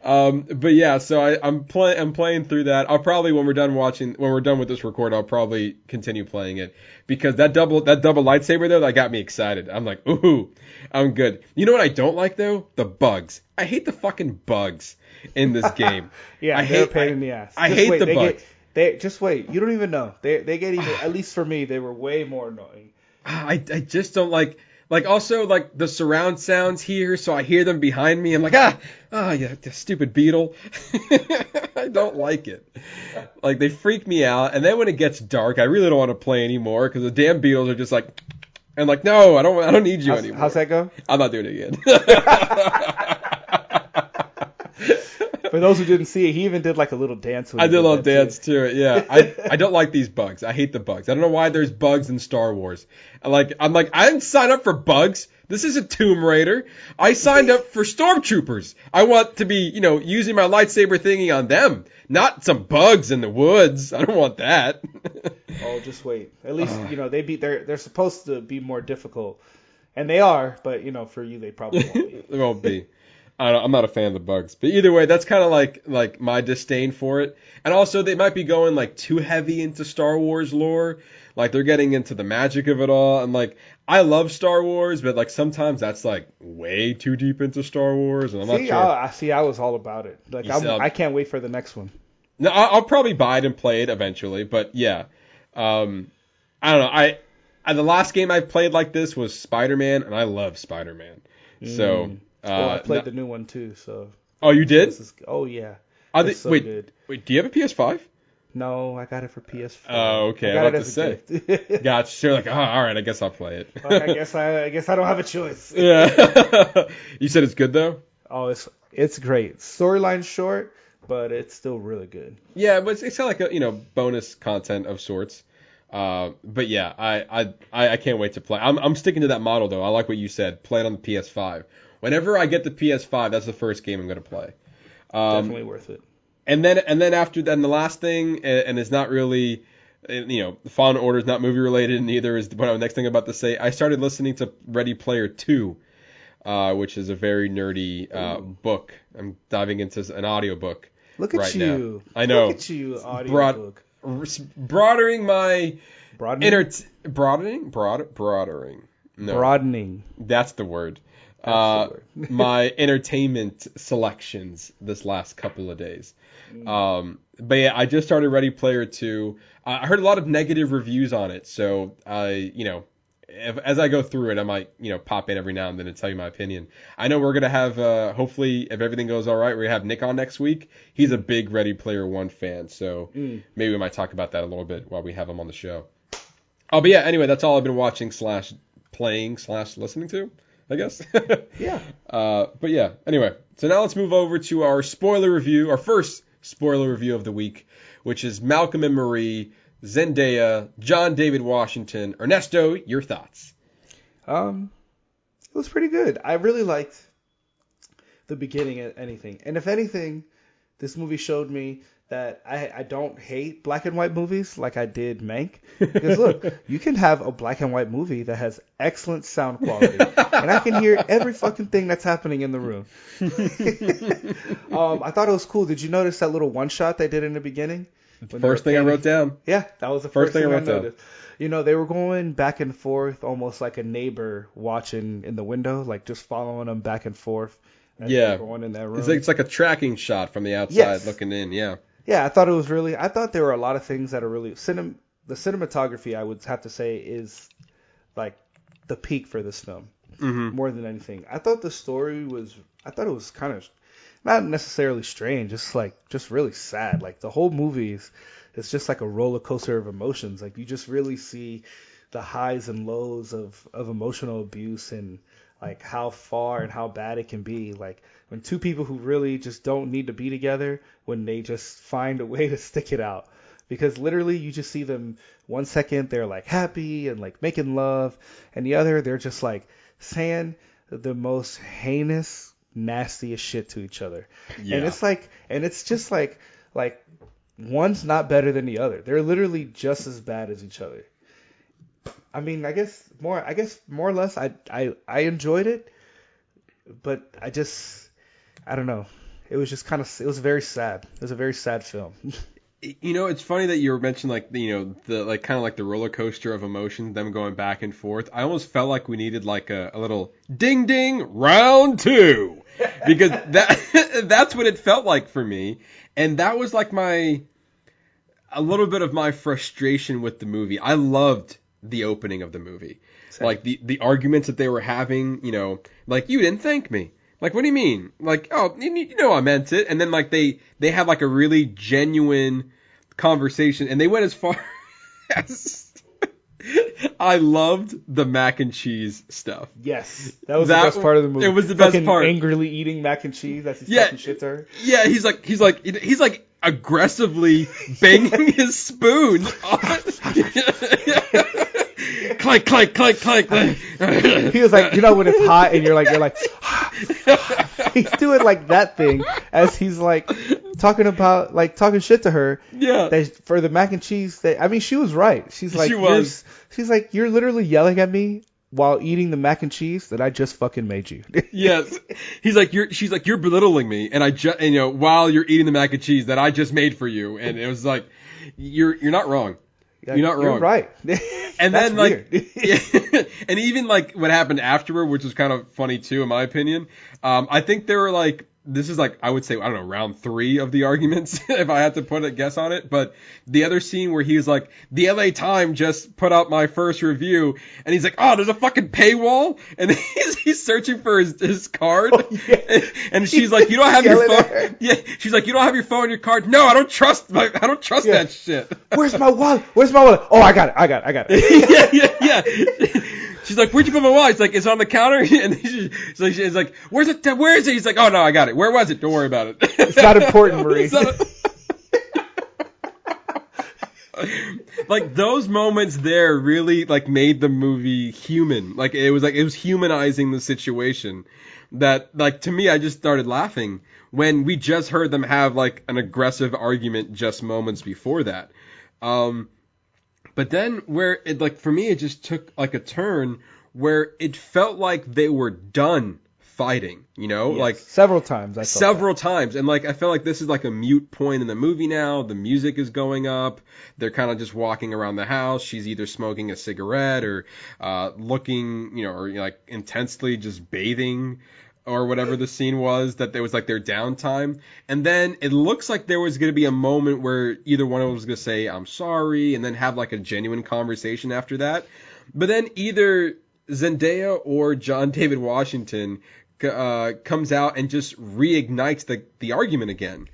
Um, but yeah, so I, I'm playing. I'm playing through that. I'll probably when we're done watching, when we're done with this record, I'll probably continue playing it because that double that double lightsaber though, that got me excited. I'm like, ooh, I'm good. You know what I don't like though? The bugs. I hate the fucking bugs in this game. Yeah, I hate- pain I- in the ass. I Just hate wait, the they bugs. Get, they just wait. You don't even know. They they get even. at least for me, they were way more annoying. I, I just don't like like also like the surround sounds here, so I hear them behind me. I'm like ah ah yeah, the stupid beetle. I don't like it. Like they freak me out, and then when it gets dark, I really don't want to play anymore because the damn beetles are just like. And like no, I don't I don't need you How's, anymore. how's that go? I'm not doing it again. For those who didn't see it, he even did like a little dance. When I did a little dance too. dance to it. Yeah, I I don't like these bugs. I hate the bugs. I don't know why there's bugs in Star Wars. I like I'm like I didn't sign up for bugs. This is a Tomb Raider. I signed up for stormtroopers. I want to be you know using my lightsaber thingy on them, not some bugs in the woods. I don't want that. Oh, just wait. At least uh. you know they be they're they're supposed to be more difficult, and they are. But you know, for you, they probably won't be. it won't be. I don't, I'm not a fan of the bugs, but either way, that's kind of like like my disdain for it. And also, they might be going like too heavy into Star Wars lore, like they're getting into the magic of it all. And like, I love Star Wars, but like sometimes that's like way too deep into Star Wars, and I'm not sure. I, I see. I was all about it. Like I'm, I can't wait for the next one. No, I- I'll probably buy it and play it eventually, but yeah, um, I don't know. I, I the last game I played like this was Spider Man, and I love Spider Man. So, uh, oh, I played no- the new one too. So oh, you did? is. Oh yeah. Are they- so wait, good. wait, do you have a PS5? No, I got it for PS4. Oh, okay, I got I it was as about a gift. Gotcha. You're like, oh, all right, I guess I'll play it. Fuck, I guess I, I guess I don't have a choice. yeah. you said it's good though. Oh, it's it's great. Storyline short, but it's still really good. Yeah, but it's, it's kind of like a you know bonus content of sorts. Uh, but yeah, I, I I I can't wait to play. I'm I'm sticking to that model though. I like what you said. Play it on the PS5. Whenever I get the PS5, that's the first game I'm gonna play. Um, Definitely worth it. and then and then after that, and the last thing, and, and it's not really, uh, you know, the Fallen Order is not movie related, and neither is what I next thing I'm about to say. I started listening to Ready Player Two, uh, which is a very nerdy uh, book. I'm diving into an audiobook. Look at right you. now. I know. Look at you, Broad- audiobook. R- broadening my Broadening. inner broadening broad broadening. No, Broadening. that's the word. Uh, my entertainment selections this last couple of days. Mm. Um, but yeah, I just started Ready Player Two. I heard a lot of negative reviews on it, so I, you know, if, as I go through it, I might, you know, pop in every now and then and tell you my opinion. I know we're gonna have, uh, hopefully, if everything goes all right, gonna have Nick on next week. He's a big Ready Player One fan, so Mm. maybe we might talk about that a little bit while we have him on the show. Oh, but yeah, anyway, that's all I've been watching slash playing slash listening to, I guess. Yeah. Uh, but yeah, anyway, so now let's move over to our spoiler review, our first spoiler review of the week, which is Malcolm and Marie, Zendaya, John David Washington. Ernesto, your thoughts? Um, it was pretty good. I really liked the beginning of anything, and if anything, this movie showed me that I, I don't hate black and white movies like I did Mank. Because look, you can have a black and white movie that has excellent sound quality, and I can hear every fucking thing that's happening in the room. um, I thought it was cool. Did you notice that little one shot they did in the beginning? First thing I wrote down. yeah, that was the First first, thing I thing, I, wrote down. noticed. You know, they were going back and forth, almost like a neighbor watching in the window, like just following them back and forth. Yeah. going in that room. It's like, it's like a tracking shot from the outside Yes. looking in. Yeah. Yeah, I thought it was really. I thought there were a lot of things that are really cinem. The cinematography, I would have to say, is like the peak for this film, Mm-hmm. more than anything. I thought the story was. I thought it was kind of not necessarily strange, just like just really sad. Like the whole movie is, it's just like a roller coaster of emotions. Like you just really see the highs and lows of of emotional abuse and like how far and how bad it can be. Like when two people who really just don't need to be together, when they just find a way to stick it out. Because literally you just see them one second they're like happy and like making love, and the other they're just like saying the most heinous, nastiest shit to each other. Yeah. And it's like and it's just like like one's not better than the other. They're literally just as bad as each other. I mean, I guess more. I guess more or less, I I I enjoyed it, but I just I don't know. It was just kind of it was very sad. It was a very sad film. You know, it's funny that you were mentioning like you know the like kind of like the roller coaster of emotion, them going back and forth. I almost felt like we needed like a, a little ding ding round two because that that's what it felt like for me, and that was like my a little bit of my frustration with the movie. I loved the opening of the movie, like the the arguments that they were having. You know, like you didn't thank me. Like, what do you mean? Like, oh, you, you know, I meant it. And then like they they had like a really genuine conversation, and they went as far as I loved the mac and cheese stuff. yes, that was That- the best part of the movie. it was the best part. Angrily eating mac and cheese as he's Yeah. shit to. Yeah, he's like he's like he's like aggressively banging his spoon. on- clank, clank, clank, clank. clank. He was like, you know, when it's hot and you're like, you're like, he's doing like that thing as he's like talking about like talking shit to her. yeah. They, for the mac and cheese, they, I mean, she was right. She's like, She was. she's like, you're literally yelling at me while eating the mac and cheese that I just fucking made you. Yes. He's like, you're, she's like, you're belittling me. And I just, you know, while you're eating the mac and cheese that I just made for you. And it was like, you're, you're not wrong. You're not wrong. You're right. And That's then like, and even like what happened afterward, which was kind of funny too, in my opinion. Um, I think there were like, this is like, I would say, I don't know, round three of the arguments, if I had to put a guess on it. But the other scene where he's like, the LA Time just put out my first review, and he's like, oh, there's a fucking paywall, and he's, he's searching for his, his card, oh, and, and she's like, you don't have your Oh, phone, yeah, she's like, you don't have your phone, your card, no, I don't trust, my, I don't trust Yeah. that shit. Where's my wallet? Where's my wallet? Oh, I got it. I got it. I got it. yeah, yeah, yeah. She's like, "Where'd you put my wallet?" He's like, "It's on the counter." And she, she's like, she's like, "Where's it? Where is it?" He's like, "Oh no, I got it. Where was it? Don't worry about it." It's not important, Marie. Not- like those moments there really like made the movie human. Like it was like it was humanizing the situation. That like to me, I just started laughing when we just heard them have like an aggressive argument just moments before that. Um, but then where it like for me it just took like a turn where it felt like they were done fighting, you know? Like several times. I several times and like I felt like this is like a mute point in the movie now. The music is going up. They're kind of just walking around the house. She's either smoking a cigarette or uh looking, you know, or like intensely just bathing or whatever the scene was that there was like their downtime and then it looks like there was going to be a moment where either one of them was going to say i'm sorry and then have like a genuine conversation after that but then either zendaya or john david washington uh, comes out and just reignites the, the argument again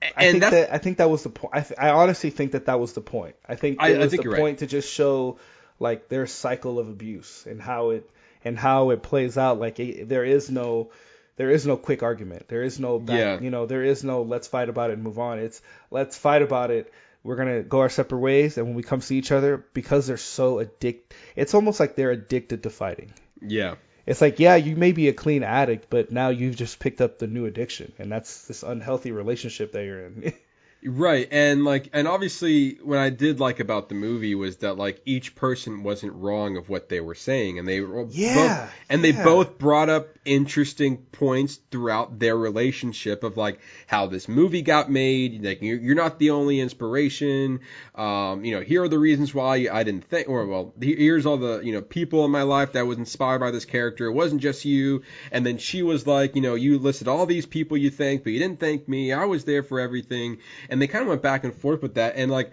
I and think that's that I think that was the point. I, th- I honestly think that that was the point. I think I- it I was think the you're right. point to just show like their cycle of abuse and how it and how it plays out. Like it, there is no there is no quick argument. There is no back, Yeah. you know there is no let's fight about it and move on. It's let's fight about it. We're gonna go our separate ways, and when we come see each other, because they're so addict, it's almost like they're addicted to fighting. yeah It's like, yeah, you may be a clean addict, but now you've just picked up the new addiction, and that's this unhealthy relationship that you're in. Right, and like, and obviously, what I did like about the movie was that like each person wasn't wrong of what they were saying, and they were Yeah, both, and they both brought up interesting points throughout their relationship of like how this movie got made. Like, you're, you're not the only inspiration. Um, you know, here are the reasons why I didn't think, or well, here's all the you know people in my life that was inspired by this character. It wasn't just you. And then she was like, you know, you listed all these people you thanked, but you didn't thank me. I was there for everything and they kind of went back and forth with that and like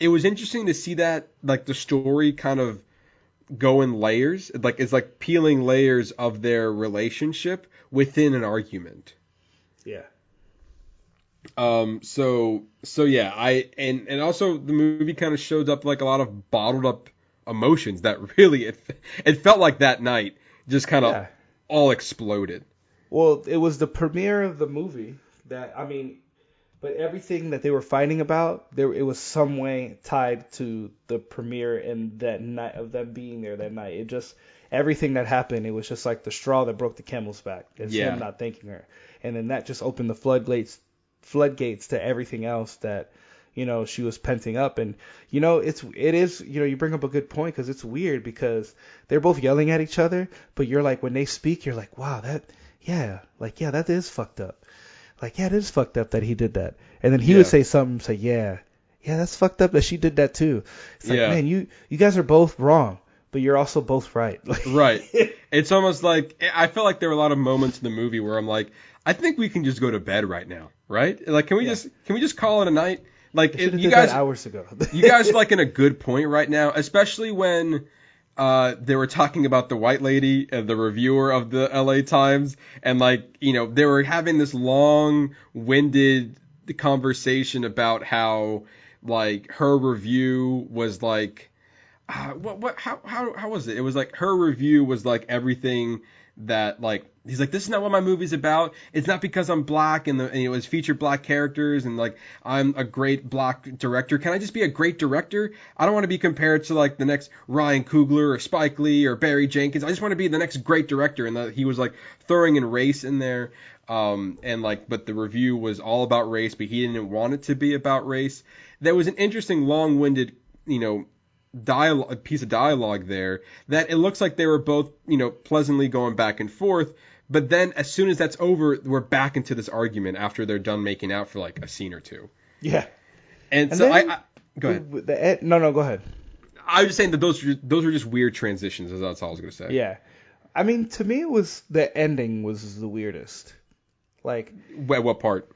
it was interesting to see that like the story kind of go in layers like it's like peeling layers of their relationship within an argument yeah. um so so yeah i and and also the movie kind of showed up like a lot of bottled up emotions that really it, it felt like that night just kind of Yeah. all exploded Well, it was the premiere of the movie that I mean, but everything that they were fighting about, there it was some way tied to the premiere and that night of them being there that night. It just everything that happened, it was just like the straw that broke the camel's back. It's Yeah. him not thanking her, and then that just opened the floodgates, floodgates to everything else that you know she was penting up and you know it's it is you know you bring up a good point because it's weird because they're both yelling at each other but you're like when they speak you're like wow that yeah like yeah that is fucked up like yeah it is fucked up that he did that and then he would say something say yeah yeah that's fucked up that she did that too it's like Yeah. man you you guys are both wrong but you're also both right Like, Right. It's almost like I felt like there were a lot of moments in the movie where I'm like, I think we can just go to bed right now, right? Like, can we just can we just call it a night? Like, have you guys, hours ago you guys are like in a good point right now, especially when uh, they were talking about the white lady and the reviewer of the LA Times, and like you know they were having this long-winded conversation about how like her review was like uh, what what how how how was it? It was like her review was like everything that like he's like this is not what my movie's about. It's not because I'm black and, the, and it was featured black characters and like I'm a great black director. Can I just be a great director? I don't want to be compared to like the next Ryan Coogler or Spike Lee or Barry Jenkins. I just want to be the next great director. And that he was like throwing in race in there. Um, and like, but the review was all about race, but he didn't want it to be about race. There was an interesting long-winded, you know, dialogue, a piece of dialogue there that it looks like they were both, you know, pleasantly going back and forth. But then as soon as that's over, we're back into this argument after they're done making out for like a scene or two. Yeah. And, And so then- I, I go ahead. The, the, no, no, go ahead. I was just saying that those those were just weird transitions. That's all I was gonna say. Yeah. I mean, to me, it was the ending was the weirdest. Like, What, what part?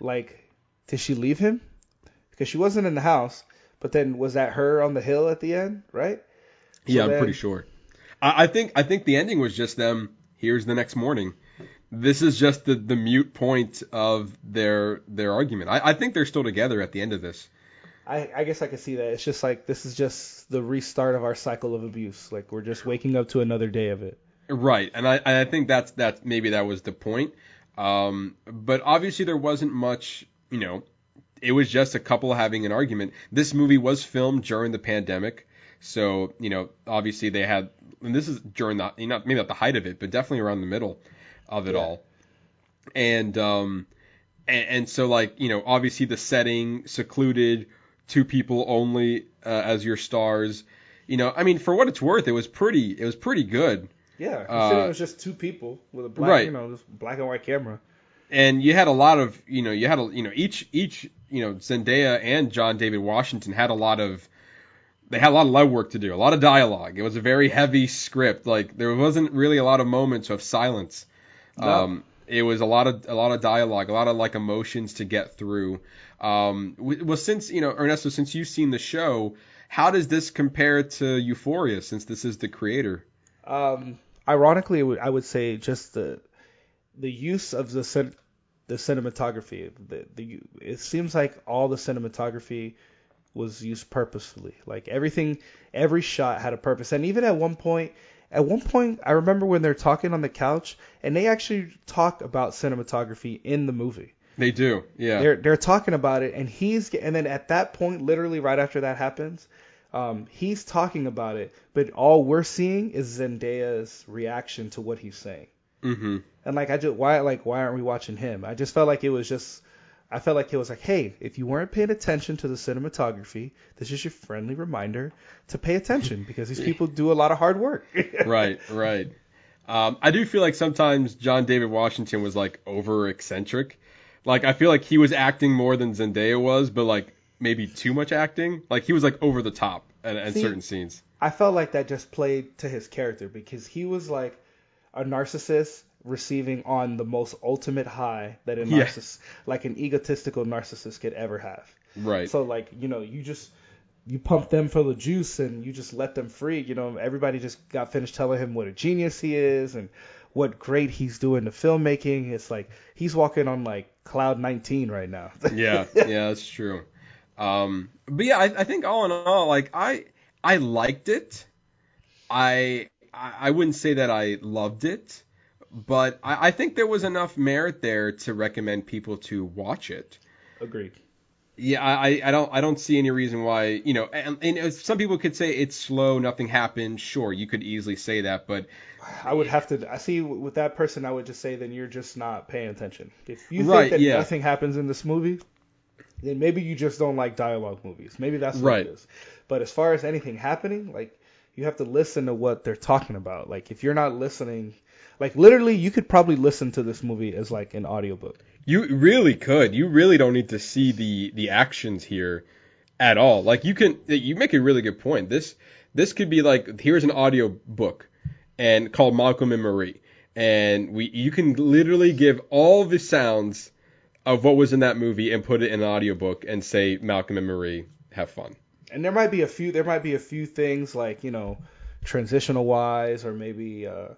like, did she leave him? Because she wasn't in the house. But then was that her on the hill at the end, right? yeah, I'm then- pretty sure. I, I think I think the ending was just them. Here's the next morning. This is just the, the mute point of their their argument. I, I think they're still together at the end of this. I, I guess I could see that. It's just like this is just the restart of our cycle of abuse. Like we're just waking up to another day of it. Right, and I I think that's that's maybe that was the point. Um, but obviously there wasn't much, you know, it was just a couple having an argument. This movie was filmed during the pandemic, so you know, obviously they had, and this is during the, not maybe not the height of it, but definitely around the middle of it Yeah. all. And um, and, and so like you know, obviously the setting secluded, two people only uh, as your stars. You know, I mean, for what it's worth, it was pretty, it was pretty good. Yeah, Uh, considering it was just two people with a black, right. you know, just black and white camera. and you had a lot of you know you had a you know each each you know Zendaya and John David Washington had a lot of they had a lot of legwork to do, a lot of dialogue. It was a very heavy script. Like there wasn't really a lot of moments of silence. No. Um, it was a lot of a lot of dialogue, a lot of like emotions to get through. Um, well, since you know Ernesto, since you've seen the show, how does this compare to Euphoria? Since this is the creator. Um, ironically, I would say just the the use of the the cinematography. The, the it seems like all the cinematography was used purposefully. Like everything, every shot had a purpose. And even at one point, at one point, I remember when they're talking on the couch, and they actually talk about cinematography in the movie. They do, yeah. They're they're talking about it, and he's and then at that point, literally right after that happens, um, he's talking about it, but all we're seeing is Zendaya's reaction to what he's saying. Hmm And like I just why like why aren't we watching him? I just felt like it was just I felt like it was like, hey, if you weren't paying attention to the cinematography, this is your friendly reminder to pay attention because these people do a lot of hard work. right, right. Um, I do feel like sometimes John David Washington was like over eccentric. Like I feel like he was acting more than Zendaya was, but like maybe too much acting. Like he was like over the top at, at See, certain scenes. I felt like that just played to his character because he was like a narcissist receiving on the most ultimate high that a Yeah. narcissist, like an egotistical narcissist could ever have. Right. So like, you know, you just you pump them full of juice and you just let them free. You know, everybody just got finished telling him what a genius he is and what great he's doing to filmmaking. It's like he's walking on like cloud 19 right now. yeah, yeah, that's true. Um, but yeah, I, I think all in all, like I I liked it. I I I wouldn't say that I loved it, but I, I think there was enough merit there to recommend people to watch it. Agreed. Yeah, I, I don't I don't see any reason why you know and, and some people could say it's slow, nothing happened. Sure, you could easily say that, but I would have to. I see with that person. I would just say then you're just not paying attention. If you Right, think that yeah. nothing happens in this movie, then maybe you just don't like dialogue movies. Maybe that's what Right. it is. But as far as anything happening, like you have to listen to what they're talking about. Like if you're not listening, like literally, you could probably listen to this movie as like an audiobook. You really could. You really don't need to see the the actions here at all. Like you can you make a really good point. This this could be like here's an audio book and called Malcolm and Marie. And we you can literally give all the sounds of what was in that movie and put it in an audiobook and say Malcolm and Marie have fun. And there might be a few there might be a few things like you know transitional wise or maybe uh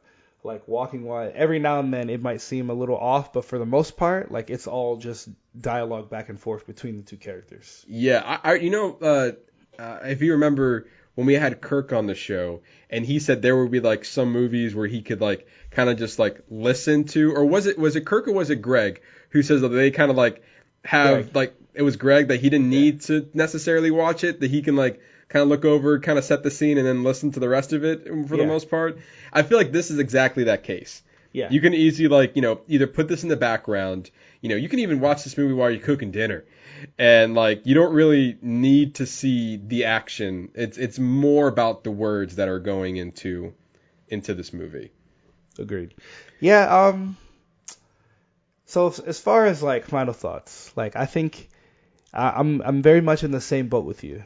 like walking wise every now and then it might seem a little off but for the most part like it's all just dialogue back and forth between the two characters Yeah, I, I you know, uh, uh, if you remember when we had Kirk on the show, and he said there would be like some movies where he could like kind of just like listen to, or was it was it Kirk or was it Greg who says that they kind of like have Greg. like it was Greg that he didn't need to necessarily watch it, that he can like kind of look over, kind of set the scene, and then listen to the rest of it for the most part. I feel like this is exactly that case. yeah You can easily like, you know, either put this in the background, You know, you can even watch this movie while you're cooking dinner, and like you don't really need to see the action. It's it's more about the words that are going into into this movie. Agreed. Yeah. Um. So as far as like final thoughts, like I think I, I'm I'm very much in the same boat with you.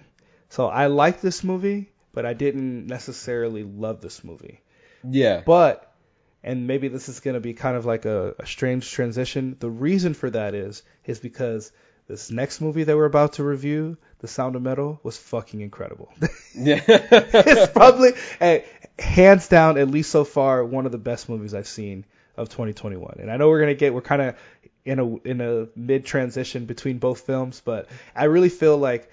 So I like this movie, but I didn't necessarily love this movie. Yeah. But and maybe this is going to be kind of like a, a strange transition. The reason for that is is because this next movie that we're about to review, The Sound of Metal, was fucking incredible. yeah. it's probably eh, hands down, at least so far, one of the best movies I've seen of 2021. And I know we're gonna get we're kind of in a in a mid transition between both films, but I really feel like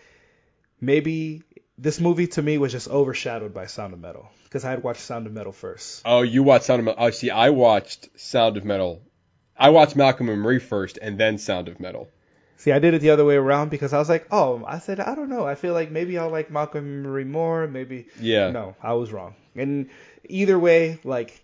maybe this movie to me was just overshadowed by Sound of Metal because I had watched Sound of Metal first. Oh, you watched Sound of Metal. Oh, see, I watched Sound of Metal. I watched Malcolm and Marie first, and then Sound of Metal. See, I did it the other way around because I was like, oh, I said I don't know. I feel like maybe I'll like Malcolm and Marie more. Maybe Yeah. No, I was wrong. And either way, like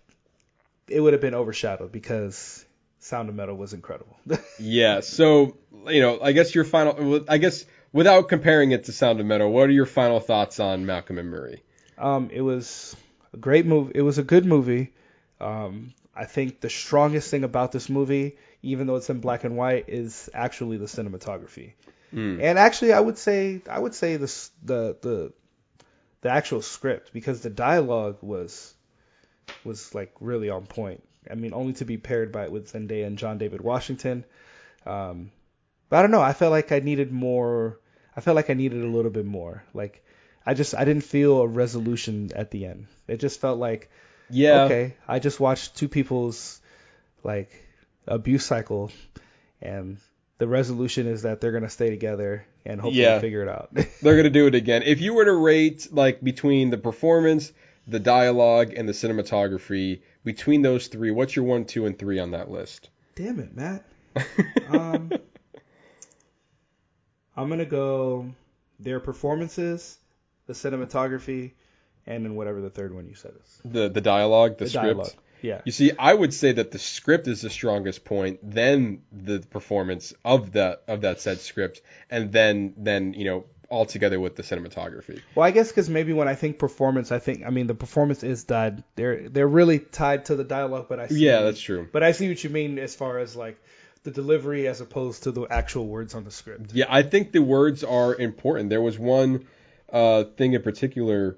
it would have been overshadowed because Sound of Metal was incredible. Yeah. So, you know, I guess your final. I guess without comparing it to Sound of Metal, what are your final thoughts on Malcolm and Marie? um, it was a great movie. It was a good movie. Um, I think the strongest thing about this movie, even though it's in black and white, is actually the cinematography. Mm. And actually, I would say I would say this the the the actual script because the dialogue was was like really on point. I mean, only to be paired by it with Zendaya and John David Washington. Um, but I don't know. I felt like I needed more. I felt like I needed a little bit more. Like I just I didn't feel a resolution at the end. It just felt like Yeah. okay, I just watched two people's like abuse cycle, and the resolution is that they're gonna stay together and hopefully Yeah. figure it out. They're gonna do it again. If you were to rate like between the performance, the dialogue, and the cinematography, between those three, what's your one, two, and three on that list? Damn it, Matt. Um, I'm gonna go their performances, the cinematography, and then whatever the third one you said is. the the dialogue, the, The script. dialogue. Yeah. You see, I would say that the script is the strongest point, then the performance of that of that said script, and then then you know all together with the cinematography. Well, I guess because maybe when I think performance, I think I mean the performance is that they're they're really tied to the dialogue, but I see Yeah, that's true. But I see what you mean as far as like the delivery as opposed to the actual words on the script. Yeah, I think the words are important. There was one uh, thing in particular.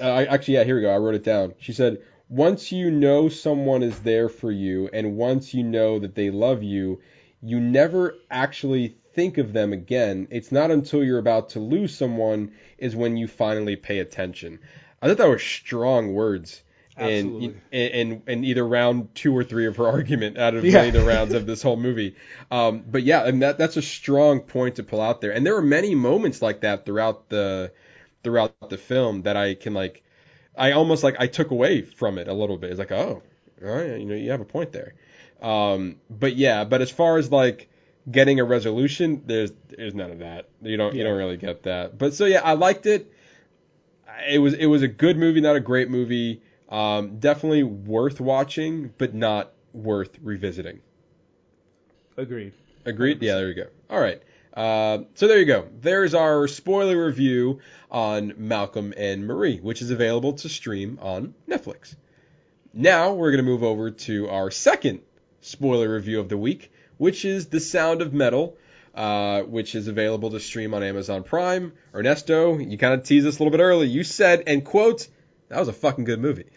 Uh, I, actually, yeah, here we go. I wrote it down. She said, "Once you know someone is there for you, and once you know that they love you, you never actually think of them again. It's not until you're about to lose someone is when you finally pay attention." I thought that were strong words. And, and and either round two or three of her argument out of Yeah. the rounds of this whole movie. Um, but yeah, and that that's a strong point to pull out there. And there are many moments like that throughout the throughout the film that I can like I almost like I took away from it a little bit. It's like, oh, all right, you know, you have a point there. Um, but yeah, but as far as like getting a resolution, there's there's none of that. You don't you don't really get that. But so yeah, I liked it. It was it was a good movie, not a great movie. Um, definitely worth watching, but not worth revisiting. Agreed. Agreed? Yeah, there you go. All right. Uh, so there you go. There's our spoiler review on Malcolm and Marie, which is available to stream on Netflix. Now we're going to move over to our second spoiler review of the week, which is The Sound of Metal, uh, which is available to stream on Amazon Prime. Ernesto, you kind of teased us a little bit early. You said, and quote, that was a fucking good movie.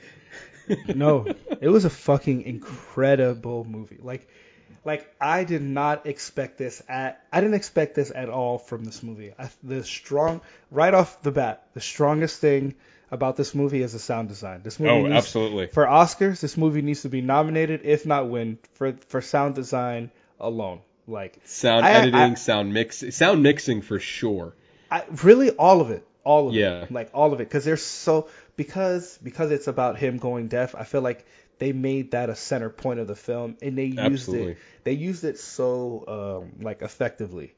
No, it was a fucking incredible movie. Like, like I did not expect this at. I didn't expect this at all from this movie. I, the strong, right off the bat, the strongest thing about this movie is the sound design. This movie Oh, needs, absolutely. for Oscars. This movie needs to be nominated, if not win, for for sound design alone. Like, Sound I- editing, I- sound mix, sound mixing for sure. I really all of it, all of Yeah. it, like all of it, because they're so because because it's about him going deaf. I feel like they made that a center point of the film, and they used Absolutely. it. They used it so um, like effectively.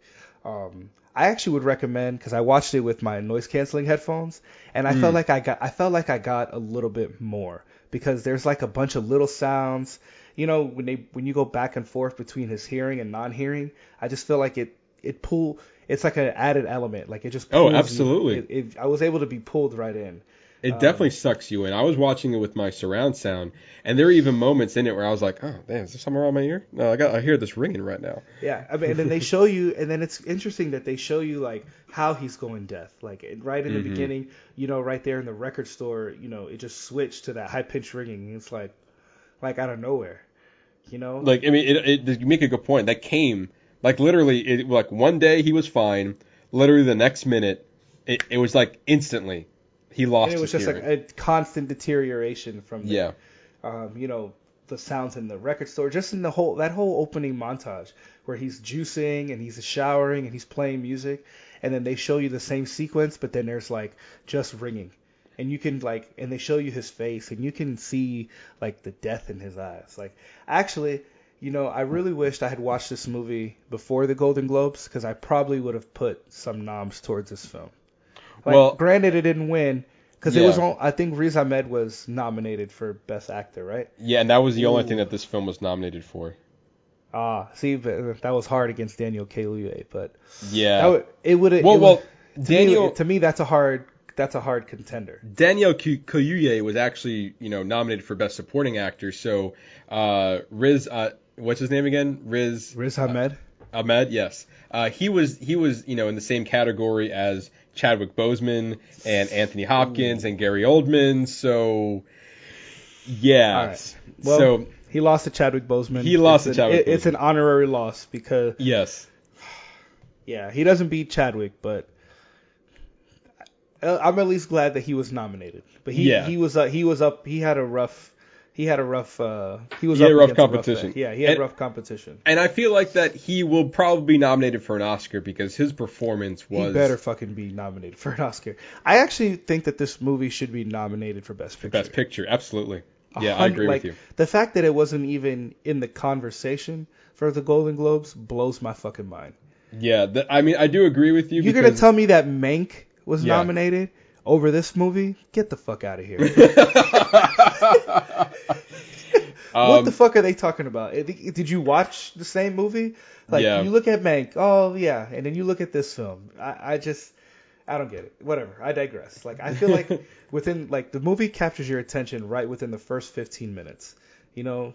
Um, I actually would recommend because I watched it with my noise canceling headphones, and I Hmm. felt like I got I felt like I got a little bit more because there's like a bunch of little sounds. You know when they when you go back and forth between his hearing and non-hearing, I just feel like it it pull it's like an added element. Like it just Oh, absolutely. it, it, I was able to be pulled right in. It definitely sucks you in. I was watching it with my surround sound, and there were even moments in it where I was like, "Oh, damn, is there something wrong with my ear? No, I got, I hear this ringing right now." Yeah, I mean, and then they show you, and then it's interesting that they show you like how he's going deaf. Like right in the Mhm. beginning, you know, right there in the record store, you know, it just switched to that high pitched ringing. and It's like, like out of nowhere, you know. Like, I mean, it, it, you make a good point. That came like literally, it, like one day he was fine. Literally the next minute, it, it was like instantly he lost and it was just hearing. like a constant deterioration from the, yeah, um, you know, the sounds in the record store, just in the whole that whole opening montage where he's juicing and he's showering and he's playing music, and then they show you the same sequence, but then there's like just ringing, and you can like, and they show you his face, and you can see like the death in his eyes. Like actually, you know, I really wished I had watched this movie before the Golden Globes because I probably would have put some noms towards this film. Like, Well- granted, it didn't win because it was. On, I think Riz Ahmed was nominated for Best Actor, right? yeah, and that was the only thing that this film was nominated for. Ah, see, but that was hard against Daniel Kaluuya, but Yeah, that would, it would. Well, it well, would, Daniel- to me, to me, that's a hard. That's a hard contender. Daniel K- Kaluuya was actually, you know, nominated for Best Supporting Actor. So, uh, Riz, uh, what's his name again? Riz Riz Ahmed. Ahmed. Yes, uh, he was he was, you know, in the same category as Chadwick Boseman and Anthony Hopkins and Gary Oldman. So, yeah. Right. Well, so he lost to Chadwick Boseman. He lost it's to an, Chadwick it- It's an honorary loss because yes, yeah, he doesn't beat Chadwick, but uh, I'm at least glad that he was nominated. But he Yeah. he was uh, he was up. He had a rough. He had a rough. Uh, he was He had a rough competition. fight. yeah, he had And- rough competition. and I feel like that he will probably be nominated for an Oscar because his performance was He better fucking be nominated for an Oscar. I actually think that this movie should be nominated for Best Picture. Best Picture. Absolutely. Yeah, I agree like, with you. The fact that it wasn't even in the conversation for the Golden Globes blows my fucking mind. Yeah, th- I mean, I do agree with you. You're gonna tell me that Mank was Yeah. nominated over this movie? Get the fuck out of here. what Um, the fuck are they talking about? Did you watch the same movie? Like Yeah. you look at Mank, oh yeah, and then you look at this film. I, I just I don't get it. Whatever. I digress. Like I feel like within like the movie captures your attention right within the first 15 minutes. You know,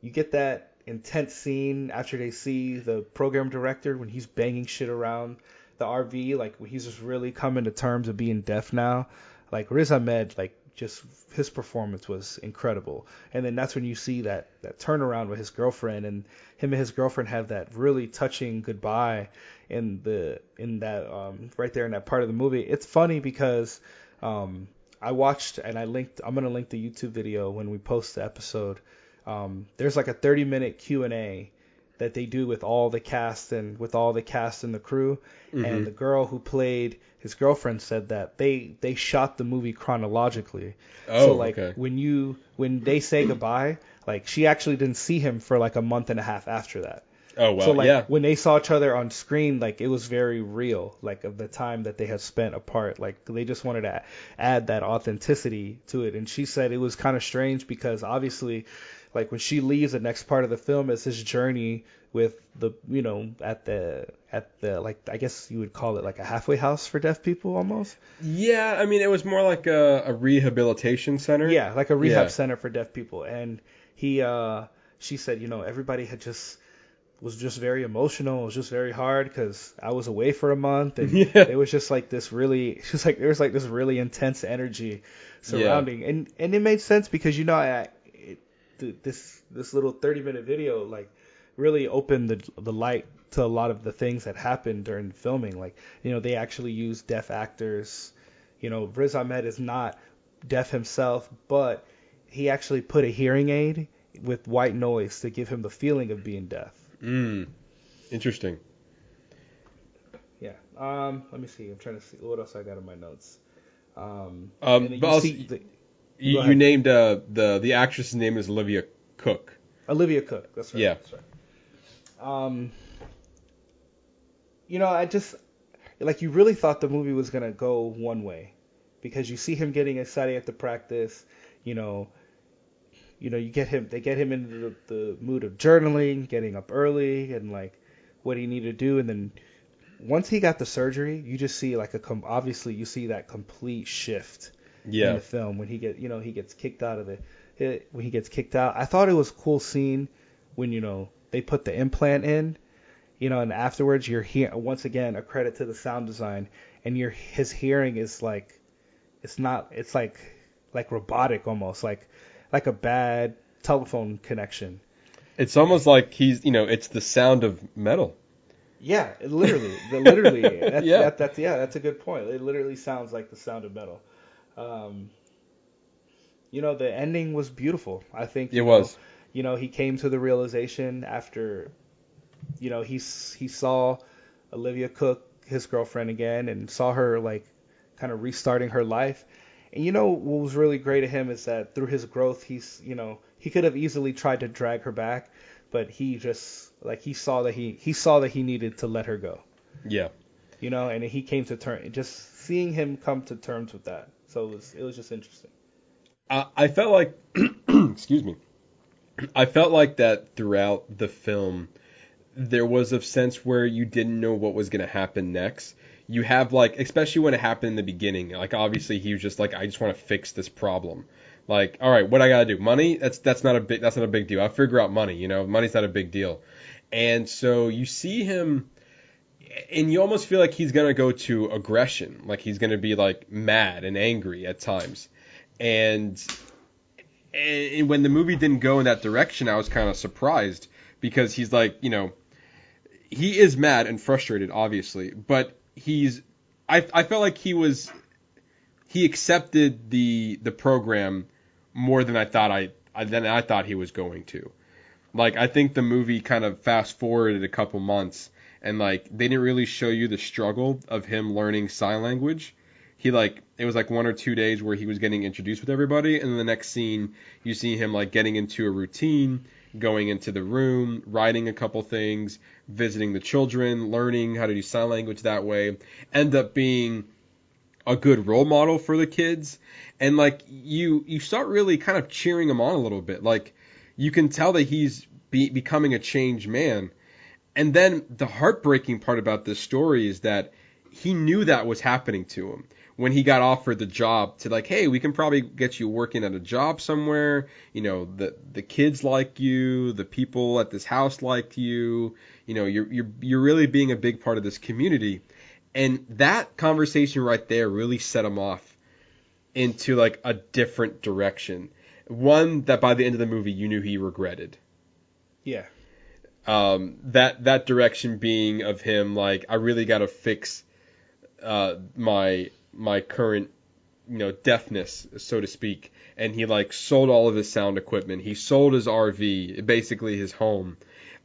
you get that intense scene after they see the program director when he's banging shit around the RV, like he's just really coming to terms of being deaf now. Like Riz Ahmed, like just his performance was incredible. And then that's when you see that that turnaround with his girlfriend and him and his girlfriend have that really touching goodbye in the in that um right there in that part of the movie. It's funny because um I watched and I linked I'm going to link the YouTube video when we post the episode. Um there's like a 30 minute Q&A that they do with all the cast and with all the cast and the crew and mm-hmm. the girl who played his girlfriend said that they they shot the movie chronologically. Oh, so like okay. when you when they say goodbye, like she actually didn't see him for like a month and a half after that. oh wow. so like yeah. when they saw each other on screen, like it was very real, like of the time that they had spent apart. Like they just wanted to add that authenticity to it. And she said it was kind of strange because obviously, like when she leaves, the next part of the film is his journey with the you know at the at the like I guess you would call it like a halfway house for deaf people almost. Yeah, I mean, it was more like a, a rehabilitation center. Yeah, like a rehab Yeah. center for deaf people. And he, uh, she said, you know, everybody had just was just very emotional. It was just very hard because I was away for a month, and Yeah. it was just like this really, just like there was like this really intense energy surrounding, and and it made sense because you know, I, th- this this little 30 minute video like really opened the the light to a lot of the things that happened during filming. Like, you know, they actually used deaf actors. You know, Riz Ahmed is not deaf himself, but he actually put a hearing aid with white noise to give him the feeling of being deaf. Mm. Interesting. Yeah. Um. Let me see. I'm trying to see what else I got in my notes. Um. Um, but also- the, You, you named uh, the the actress's name is Olivia Cooke. Olivia Cooke. That's right. Yeah. That's right. Um. You know, I just like you really thought the movie was gonna go one way because you see him getting excited at the practice. You know, you know, you get him, they get him into the, the mood of journaling, getting up early, and like what he needed to do, and then once he got the surgery, you just see like a com- obviously you see that complete shift in Yeah. the film when he get you know he gets kicked out of the it, when he gets kicked out. I thought it was a cool scene when you know they put the implant in, you know, and afterwards you're here once again a credit to the sound design and your his hearing is like it's not it's like like robotic almost like like a bad telephone connection. It's almost like he's, you know, it's the sound of metal. Yeah, literally, the, literally. That's, Yeah. That, that's yeah, that's a good point. It literally sounds like the sound of metal. Um, you know, the ending was beautiful. I think It you was. Know, you know, he came to the realization after, you know, he he saw Olivia Cooke, his girlfriend again, and saw her like kind of restarting her life. And you know what was really great to him is that through his growth, he's you know he could have easily tried to drag her back, but he just like he saw that he he saw that he needed to let her go, Yeah. you know, and he came to term just seeing him come to terms with that. So it was it was just interesting. I, I felt like, excuse me, I felt like that throughout the film, there was a sense where you didn't know what was going to happen next. You have like, especially when it happened in the beginning, like obviously he was just like, I just want to fix this problem. Like, all right, what I gotta do? Money? That's that's not a big that's not a big deal. I'll figure out money. You know, money's not a big deal. And so you see him, and you almost feel like he's gonna go to aggression, like he's gonna be like mad and angry at times. And and when the movie didn't go in that direction, I was kind of surprised because he's like, you know, he is mad and frustrated, obviously, but he's, I, I felt like he was, he accepted the the program more than I thought I, I than I thought he was going to. Like I think the movie kind of fast forwarded a couple months and like they didn't really show you the struggle of him learning sign language. He like it was like one or two days where he was getting introduced with everybody and then the next scene you see him like getting into a routine going into the room writing a couple things visiting the children learning how to do sign language that way end up being a good role model for the kids. And like you you start really kind of cheering him on a little bit. Like you can tell that he's be, becoming a changed man and then the heartbreaking part about this story is that he knew that was happening to him when he got offered the job to like, hey, we can probably get you working at a job somewhere. You know, the the kids like you, the people at this house like you. You know, you're you're you're really being a big part of this community. And that conversation right there really set him off into like a different direction. One that by the end of the movie you knew he regretted Yeah. Um, that that direction being of him like I really got to fix uh, my my current you know deafness so to speak. And he like sold all of his sound equipment. He sold his RV basically his home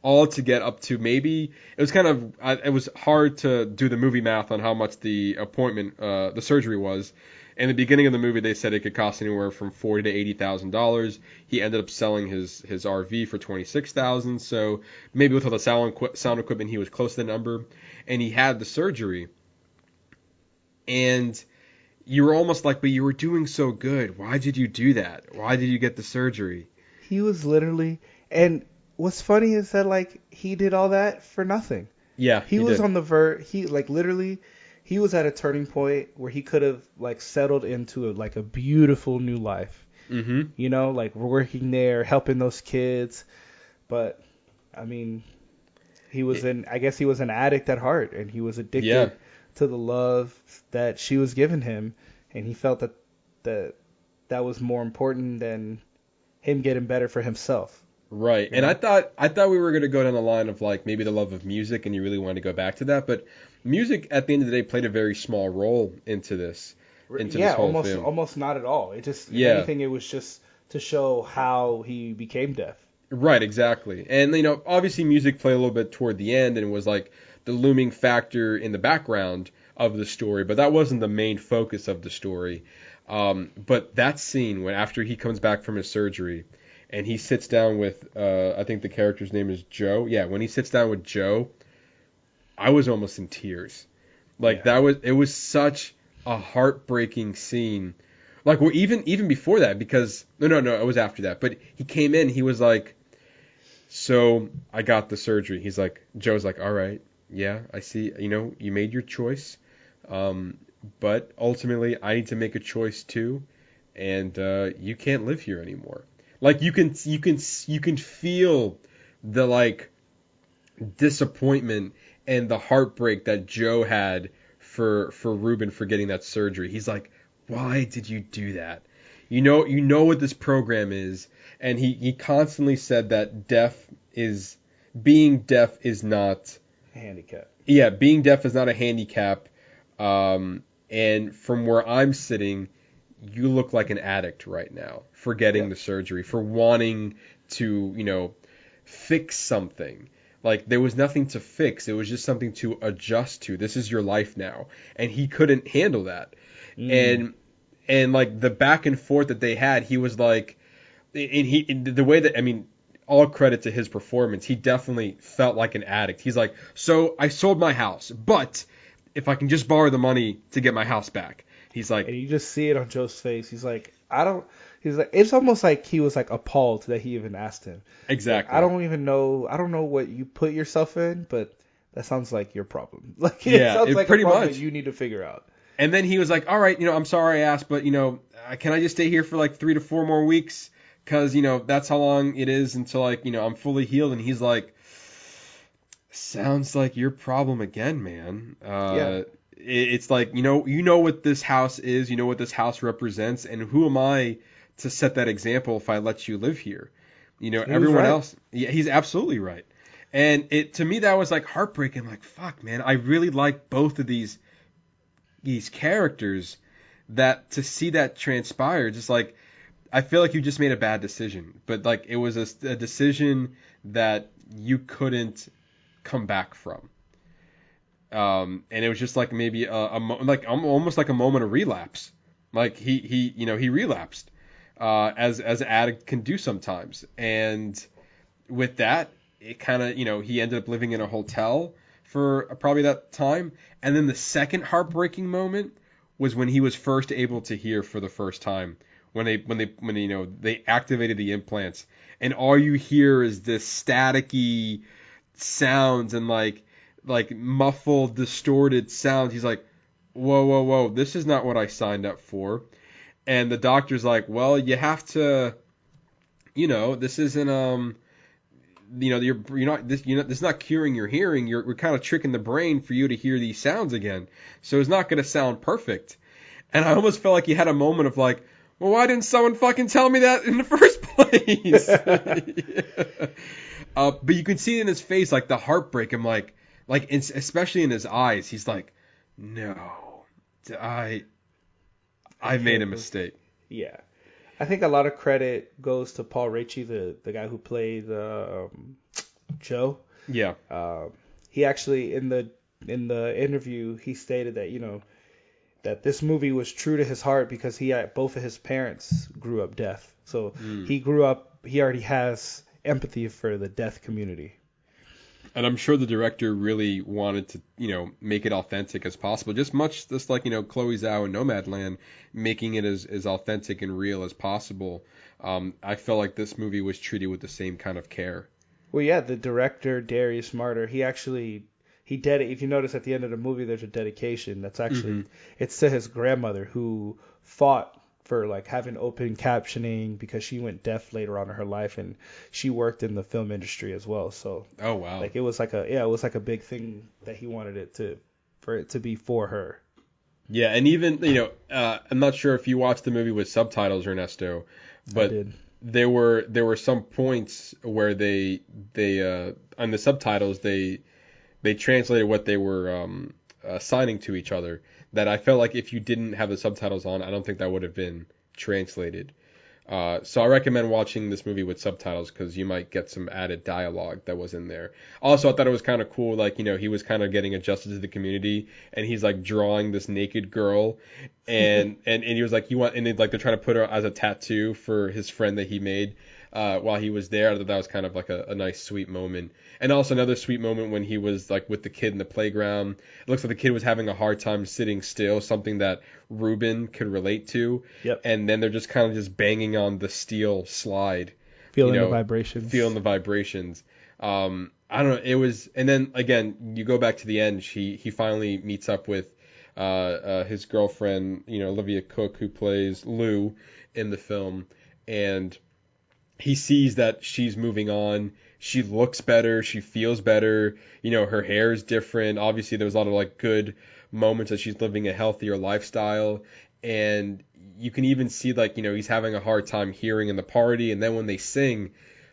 all to get up to maybe it was kind of it was hard to do the movie math on how much the appointment uh, the surgery was in the beginning of the movie, they said it could cost anywhere from forty to eighty thousand dollars. He ended up selling his his RV for twenty six thousand. So maybe with all the sound sound equipment, he was close to the number. And he had the surgery, and you were almost like, but you were doing so good. Why did you do that? Why did you get the surgery? He was literally and what's funny is that like he did all that for nothing. Yeah, He, was did. on the ver he like literally he was at a turning point where he could have like settled into a, like a beautiful new life. hmm You know, like working there, helping those kids. But I mean, he was an I guess he was an addict at heart and he was addicted Yeah. to the love that she was giving him and he felt that that that was more important than him getting better for himself. Right. And I thought I thought we were gonna go down the line of like maybe the love of music and you really wanted to go back to that, but music at the end of the day played a very small role into this. Into yeah, this whole almost film. almost not at all. It just if Yeah. anything it was just to show how he became deaf. Right, exactly. And you know, obviously music played a little bit toward the end and was like the looming factor in the background of the story, but that wasn't the main focus of the story. Um, but that scene when after he comes back from his surgery and he sits down with uh, I think the character's name is Joe. Yeah, when he sits down with Joe, I was almost in tears. Like Yeah. that was it was such a heartbreaking scene. Like well, even even before that, because no no no, it was after that. But he came in, he was like, so I got the surgery. He's like, Joe's like, all right, yeah, I see. You know, you made your choice, um, but ultimately I need to make a choice too, and uh, you can't live here anymore. Like you can you can you can feel the like disappointment and the heartbreak that Joe had for for Ruben for getting that surgery. He's like, why did you do that? You know you know what this program is, and he he constantly said that deaf is being deaf is not a handicap. yeah being deaf is not a handicap. Um, and from where I'm sitting, you look like an addict right now for getting Yeah. the surgery, for wanting to, you know, fix something. Like there was nothing to fix. It was just something to adjust to. This is your life now. And he couldn't handle that. Mm. And and like the back and forth that they had, he was like and he and the way that I mean all credit to his performance. He definitely felt like an addict. He's like, "So I sold my house, but if I can just borrow the money to get my house back." He's like, And you just see it on Joe's face. He's like, I don't. He's like, it's almost like he was like appalled that he even asked him. "Exactly." I don't even know. I don't know what you put yourself in, but that sounds like your problem. Like it Yeah, sounds it like pretty much. you need to figure out. And then he was like, "All right, you know, I'm sorry I asked, but you know, uh, can I just stay here for like three to four more weeks? Because you know that's how long it is until like you know I'm fully healed." And he's like, "Sounds like your problem again, man." Uh, Yeah. It's like you know you know what this house is, you know what this house represents, and who am I to set that example if I let you live here? You know, He everyone right. else. Yeah, he's absolutely right. And it to me that was like heartbreaking. Like fuck, man, I really like both of these these characters that to see that transpire just like I feel like you just made a bad decision, but like it was a, a decision that you couldn't come back from. Um, and it was just like maybe a, a mo- like almost like a moment of relapse. Like he he you know he relapsed, uh, as as an addict can do sometimes. And with that, it kind of you know he ended up living in a hotel for probably that time. And then the second heartbreaking moment was when he was first able to hear for the first time when they when they when you know they activated the implants and all you hear is this staticky sounds and like like muffled distorted sounds he's like whoa whoa whoa this is not what I signed up for and the doctor's like well you have to you know this isn't um you know you're you're not this you're not this is not curing your hearing. You're we're kind of tricking the brain for you to hear these sounds again. So it's not going to sound perfect. And I almost felt like he had a moment of like well why didn't someone fucking tell me that in the first place? Uh, but you can see in his face like the heartbreak. I'm like like especially in his eyes he's like no I I made a mistake. Yeah, I think a lot of credit goes to Paul Raci, the the guy who played uh, um, Joe. yeah. Um, he actually in the in the interview he stated that you know that this movie was true to his heart because he had both of his parents grew up deaf, so he grew up he already has empathy for the deaf community. And I'm sure the director really wanted to, you know, make it authentic as possible. Just much just like, you know, Chloe Zhao in Nomadland, making it as, as authentic and real as possible. Um, I felt like this movie was treated with the same kind of care. Well, yeah, the director Darius Marder, he actually he ded. If you notice at the end of the movie, there's a dedication that's actually it's to his grandmother who fought for like having open captioning because she went deaf later on in her life and she worked in the film industry as well. So Oh wow. like it was like a yeah, it was like a big thing that he wanted it to for it to be for her. yeah, and even you know, uh, I'm not sure if you watched the movie with subtitles, Ernesto, but there were there were some points where they they uh, on the subtitles they they translated what they were um, assigning to each other that I felt like if you didn't have the subtitles on, I don't think that would have been translated. Uh, so I recommend watching this movie with subtitles because you might get some added dialogue that was in there. Also, I thought it was kind of cool, like you know, he was kind of getting adjusted to the community, and he's like drawing this naked girl, and and, and he was like, you want, and they like they're trying to put her as a tattoo for his friend that he made. Uh, while he was there. I thought that was kind of like a, a nice, sweet moment. And also another sweet moment when he was like with the kid in the playground. It looks like the kid was having a hard time sitting still, something that Ruben could relate to. Yep. And then they're just kind of just banging on the steel slide, Feeling you know, the vibrations. feeling the vibrations. Um, I don't know. It was, and then again, you go back to the end. He he finally meets up with uh, uh, his girlfriend, you know, Olivia Cooke, who plays Lou in the film, and he sees that she's moving on. She looks better. She feels better. You know, her hair is different. Obviously, there was a lot of like good moments that she's living a healthier lifestyle, and you can even see like you know he's having a hard time hearing in the party, and then when they sing,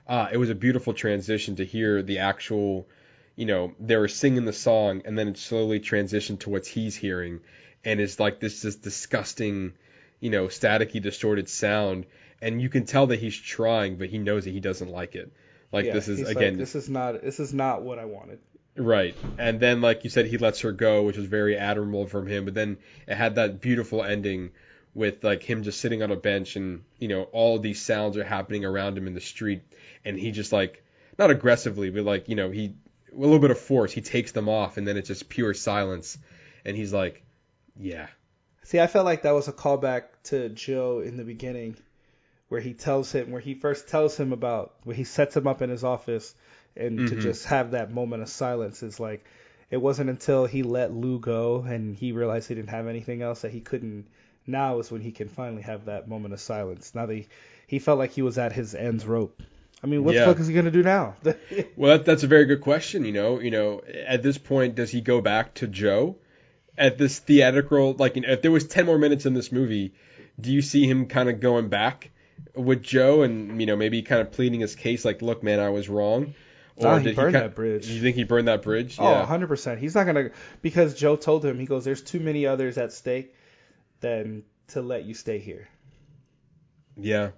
uh, it was a beautiful transition to hear the actual, you know, they were singing the song, and then it slowly transitioned to what he's hearing, and it's like this this disgusting, you know, staticky, distorted sound, and you can tell that he's trying, but he knows that he doesn't like it. Like Yeah, this is he's like, again this is not this is not what I wanted. Right. And then, like you said, he lets her go, which was very admirable from him. But then it had that beautiful ending with like him just sitting on a bench and, you know, all these sounds are happening around him in the street. And he just like, not aggressively, but like, you know, he, a little bit of force, he takes them off and then it's just pure silence. And he's like, yeah. See, I felt like that was a callback to Joe in the beginning, where he tells him, where he first tells him about, where he sets him up in his office, and to Mhm. just have that moment of silence is like, it wasn't until he let Lou go and he realized he didn't have anything else that he couldn't. Now is when he can finally have that moment of silence. Now that he, he felt like he was at his end's rope. I mean, what Yeah. the fuck is he gonna do now? Well, that, that's a very good question. You know, you know, at this point, does he go back to Joe? At this theatrical, like, you know, if there was ten more minutes in this movie, do you see him kind of going back with Joe and you know maybe kind of pleading his case, like, look, man, I was wrong? Nah, he did burned ki- that bridge. Do you think he burned that bridge? Oh, yeah. 100%. He's not going to, because Joe told him, he goes, there's too many others at stake than to let you stay here. Yeah.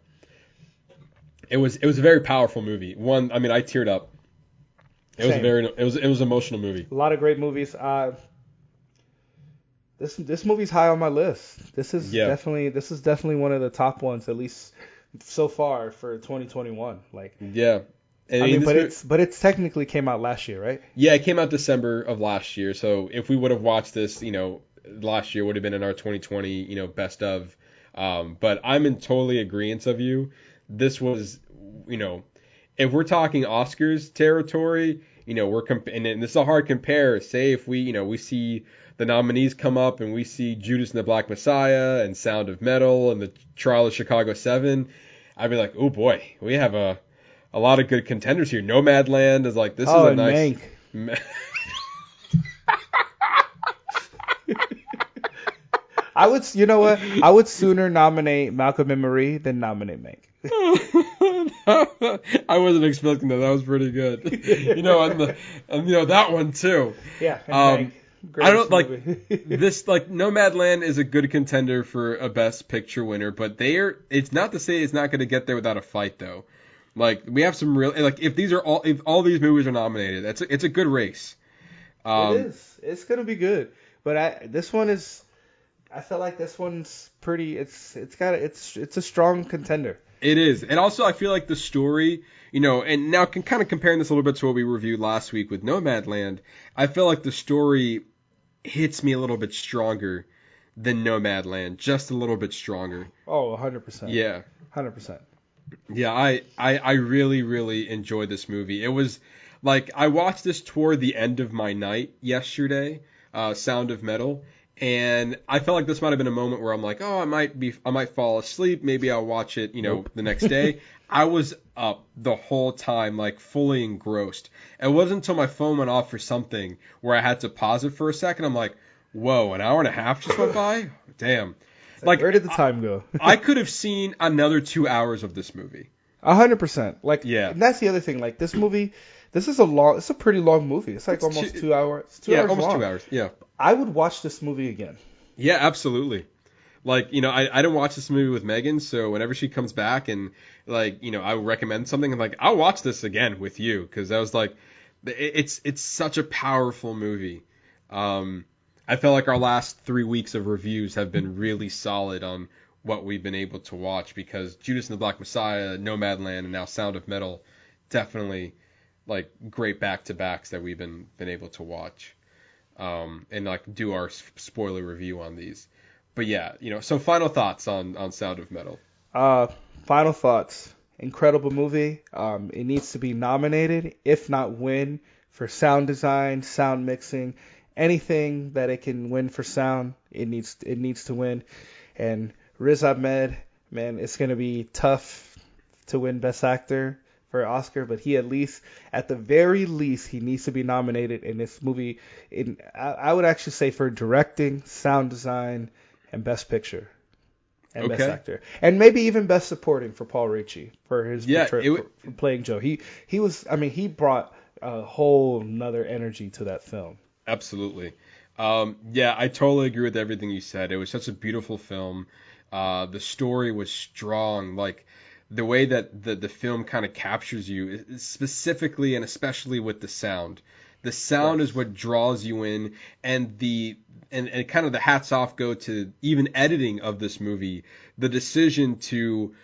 It was it was a very powerful movie. One, I mean, I teared up. It was a very it was it was an emotional movie. A lot of great movies. Uh, this this movie's high on my list. This is Yeah. definitely this is definitely one of the top ones, at least so far for 2021. Like, Yeah. And I mean, but it's but it's technically came out last year, right? Yeah, it came out December of last year. So if we would have watched this, you know, last year would have been in our 2020, you know, best of. Um, but I'm in totally agreement of you. This was, you know, if we're talking Oscars territory, you know, we're comp- and, and this is a hard compare. Say if we, you know, we see the nominees come up and we see Judas and the Black Messiah and Sound of Metal and the Trial of Chicago Seven, I'd be like, oh boy, we have a a lot of good contenders here. Nomadland is like this oh, is a and nice. Mank. I would, you know what? I would sooner nominate Malcolm and Marie than nominate Mank. I wasn't expecting that. That was pretty good. You know, and the and you know that one too. Yeah, Um. I don't like this. Like Nomadland is a good contender for a Best Picture winner, but they're. It's not to say it's not going to get there without a fight though. Like we have some real like if these are all if all these movies are nominated, it's a, it's a good race. Um, it is. It's gonna be good. But I this one is. I feel like this one's pretty. It's it's got a, it's it's a strong contender. It is, and also I feel like the story, you know, and now can kind of comparing this a little bit to what we reviewed last week with Nomadland. I feel like the story hits me a little bit stronger than Nomadland, just a little bit stronger. Oh, 100 percent. Yeah, 100 percent. yeah, I, I I really really enjoyed this movie. It was like I watched this toward the end of my night yesterday, uh, Sound of Metal, and I felt like this might have been a moment where I'm like, oh, I might be, I might fall asleep. Maybe I'll watch it, you know, Nope. the next day. I was up the whole time, like fully engrossed. It wasn't until my phone went off for something where I had to pause it for a second. I'm like, whoa, an hour and a half just went by. Damn. Like where did the time go? I could have seen another two hours of this movie. A hundred percent. Like Yeah. and that's the other thing. Like this movie, this is a long. It's a pretty long movie. It's like It's almost two- two, hours. It's two yeah, hours almost long. two hours. Yeah. I would watch this movie again. Yeah, absolutely. Like, you know, I, I didn't watch this movie with Megan, so whenever she comes back and, like, you know, I recommend something, I'm like, I'll watch this again with you, because I was like, it- it's it's such a powerful movie. Um, I felt like our last three weeks of reviews have been really solid on what we've been able to watch because Judas and the Black Messiah, Nomadland, and now Sound of Metal, definitely like great back to backs that we've been been able to watch, um, and like do our spoiler review on these. But yeah, you know, so final thoughts on on Sound of Metal. Uh, final thoughts. Incredible movie. Um, it needs to be nominated, if not win, for sound design, sound mixing, anything that it can win for sound. It needs it needs to win. And Riz Ahmed, man, it's gonna be tough to win Best Actor for Oscar, but he at least, at the very least, he needs to be nominated in this movie. In I, I would actually say for directing, sound design, and Best Picture and Best Actor, and maybe even Best Supporting for Paul Raci for his Yeah, portray- would- for, for playing Joe. He he was, I mean, he brought a whole another energy to that film. Absolutely. Um, yeah, I totally agree with everything you said. It was such a beautiful film. Uh, the story was strong. Like the way that the the film kind of captures you, specifically and especially with the sound. The sound is what draws you in, and the and, and kind of the hats off go to even editing of this movie. The decision to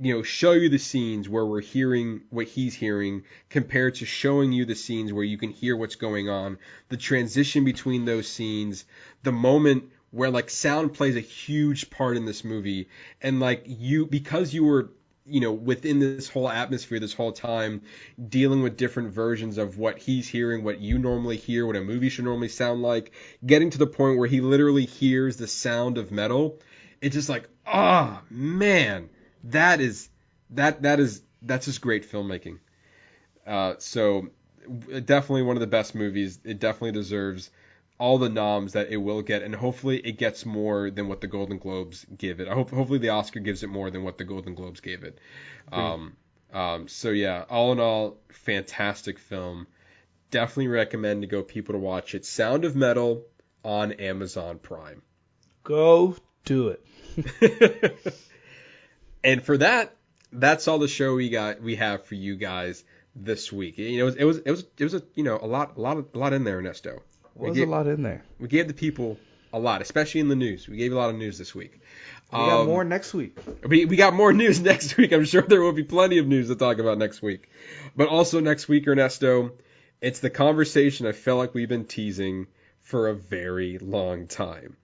you know, show you the scenes where we're hearing what he's hearing compared to showing you the scenes where you can hear what's going on. The transition between those scenes, the moment where like sound plays a huge part in this movie and like you because you were you know within this whole atmosphere this whole time dealing with different versions of what he's hearing what you normally hear what a movie should normally sound like getting to the point where he literally hears the sound of metal it's just like ah man that is that that is that's just great filmmaking. Uh, so definitely one of the best movies. It definitely deserves all the noms that it will get, and hopefully it gets more than what the Golden Globes give it. I hope hopefully the Oscar gives it more than what the Golden Globes gave it. Um, um, so yeah, all in all, fantastic film. Definitely recommend to go people to watch it. Sound of Metal on Amazon Prime. Go do it. and for that, that's all the show we got we have for you guys this week. You know, it was it was it was a you know a lot a lot of, a lot in there, Ernesto. Was gave, a lot in there. we gave the people a lot, especially in the news. We gave a lot of news this week. We got Um, more next week. we, we got more news next week. I'm sure there will be plenty of news to talk about next week. But also next week, Ernesto, it's the conversation I felt like we've been teasing for a very long time.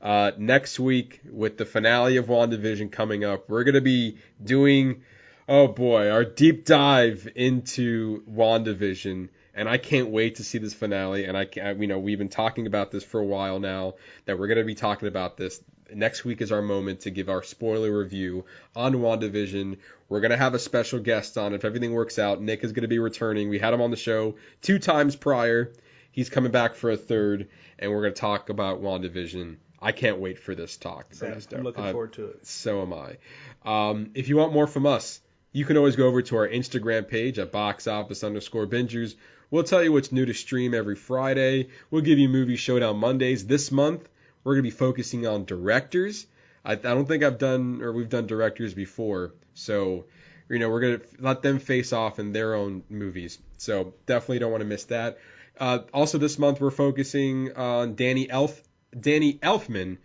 Uh, next week, with the finale of WandaVision coming up, we're going to be doing, oh boy, our deep dive into WandaVision. And I can't wait to see this finale. And I, can, you know, we've been talking about this for a while now that we're going to be talking about this. Next week is our moment to give our spoiler review on WandaVision. We're going to have a special guest on. If everything works out, Nick is going to be returning. We had him on the show two times prior. He's coming back for a third, and we're going to talk about WandaVision. I can't wait for this talk. Ernesto. I'm looking I'm- forward to it. so am I. Um, if you want more from us, you can always go over to our Instagram page at box office underscore bingers. We'll tell you what's new to stream every Friday. We'll give you movie showdown Mondays. This month, we're going to be focusing on directors. I, I don't think I've done or we've done directors before, so you know we're going to let them face off in their own movies. So definitely don't want to miss that. Uh, also, this month we're focusing on Danny Elf, Danny Elfman,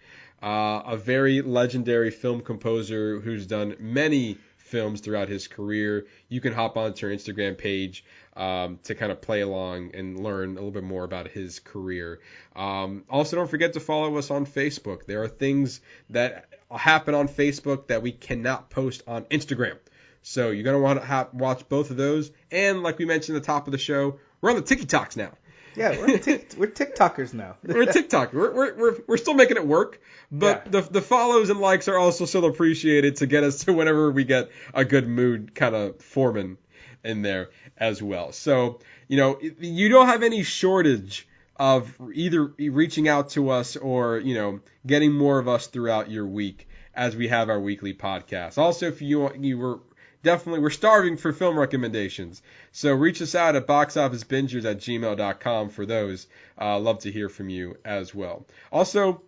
uh, a very legendary film composer who's done many films throughout his career. You can hop onto our Instagram page um, to kind of play along and learn a little bit more about his career. Um, also, don't forget to follow us on Facebook. There are things that happen on Facebook that we cannot post on Instagram. So you're gonna want to ha- watch both of those. And like we mentioned at the top of the show, we're on the TikToks now. Yeah, we're, we're TikTokers now. We're TikTok. We're, we're, we're, we're still making it work, but Yeah. the the follows and likes are also still appreciated to get us to whenever we get a good mood kind of forming in there as well. So you know you don't have any shortage of either reaching out to us or you know getting more of us throughout your week as we have our weekly podcast. Also, if you you were definitely we're starving for film recommendations. So reach us out at boxofficebingers at gmail.com for those. Uh, love to hear from you as well. Also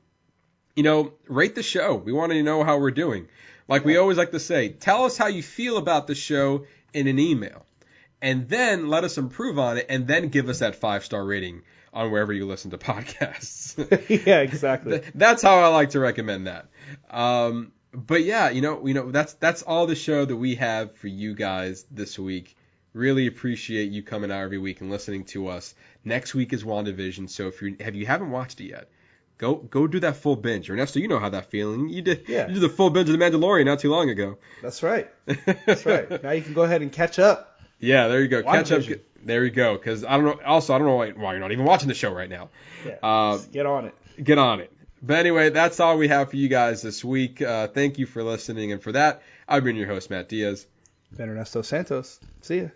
you know rate the show. We want to know how we're doing. Like we always like to say tell us how you feel about the show in an email. And then let us improve on it and then give us that five star rating on wherever you listen to podcasts. Yeah, exactly. That's how I like to recommend that. Um, but yeah, you know, you know that's that's all the show that we have for you guys this week. Really appreciate you coming out every week and listening to us. Next week is WandaVision, so if you have you haven't watched it yet, go go do that full binge. Ernesto, you know how that feeling. You did Yeah. you did the full binge of The Mandalorian not too long ago. That's right. That's right. now you can go ahead and catch up. Yeah, there you go. Catch up. There you go. Because I don't know. Also, I don't know why, why you're not even watching the show right now. Yeah. Uh, get on it. get on it. But anyway, that's all we have for you guys this week. Uh, thank you for listening, and for that, I've been your host Matt Diaz. Ben Ernesto Santos. See ya.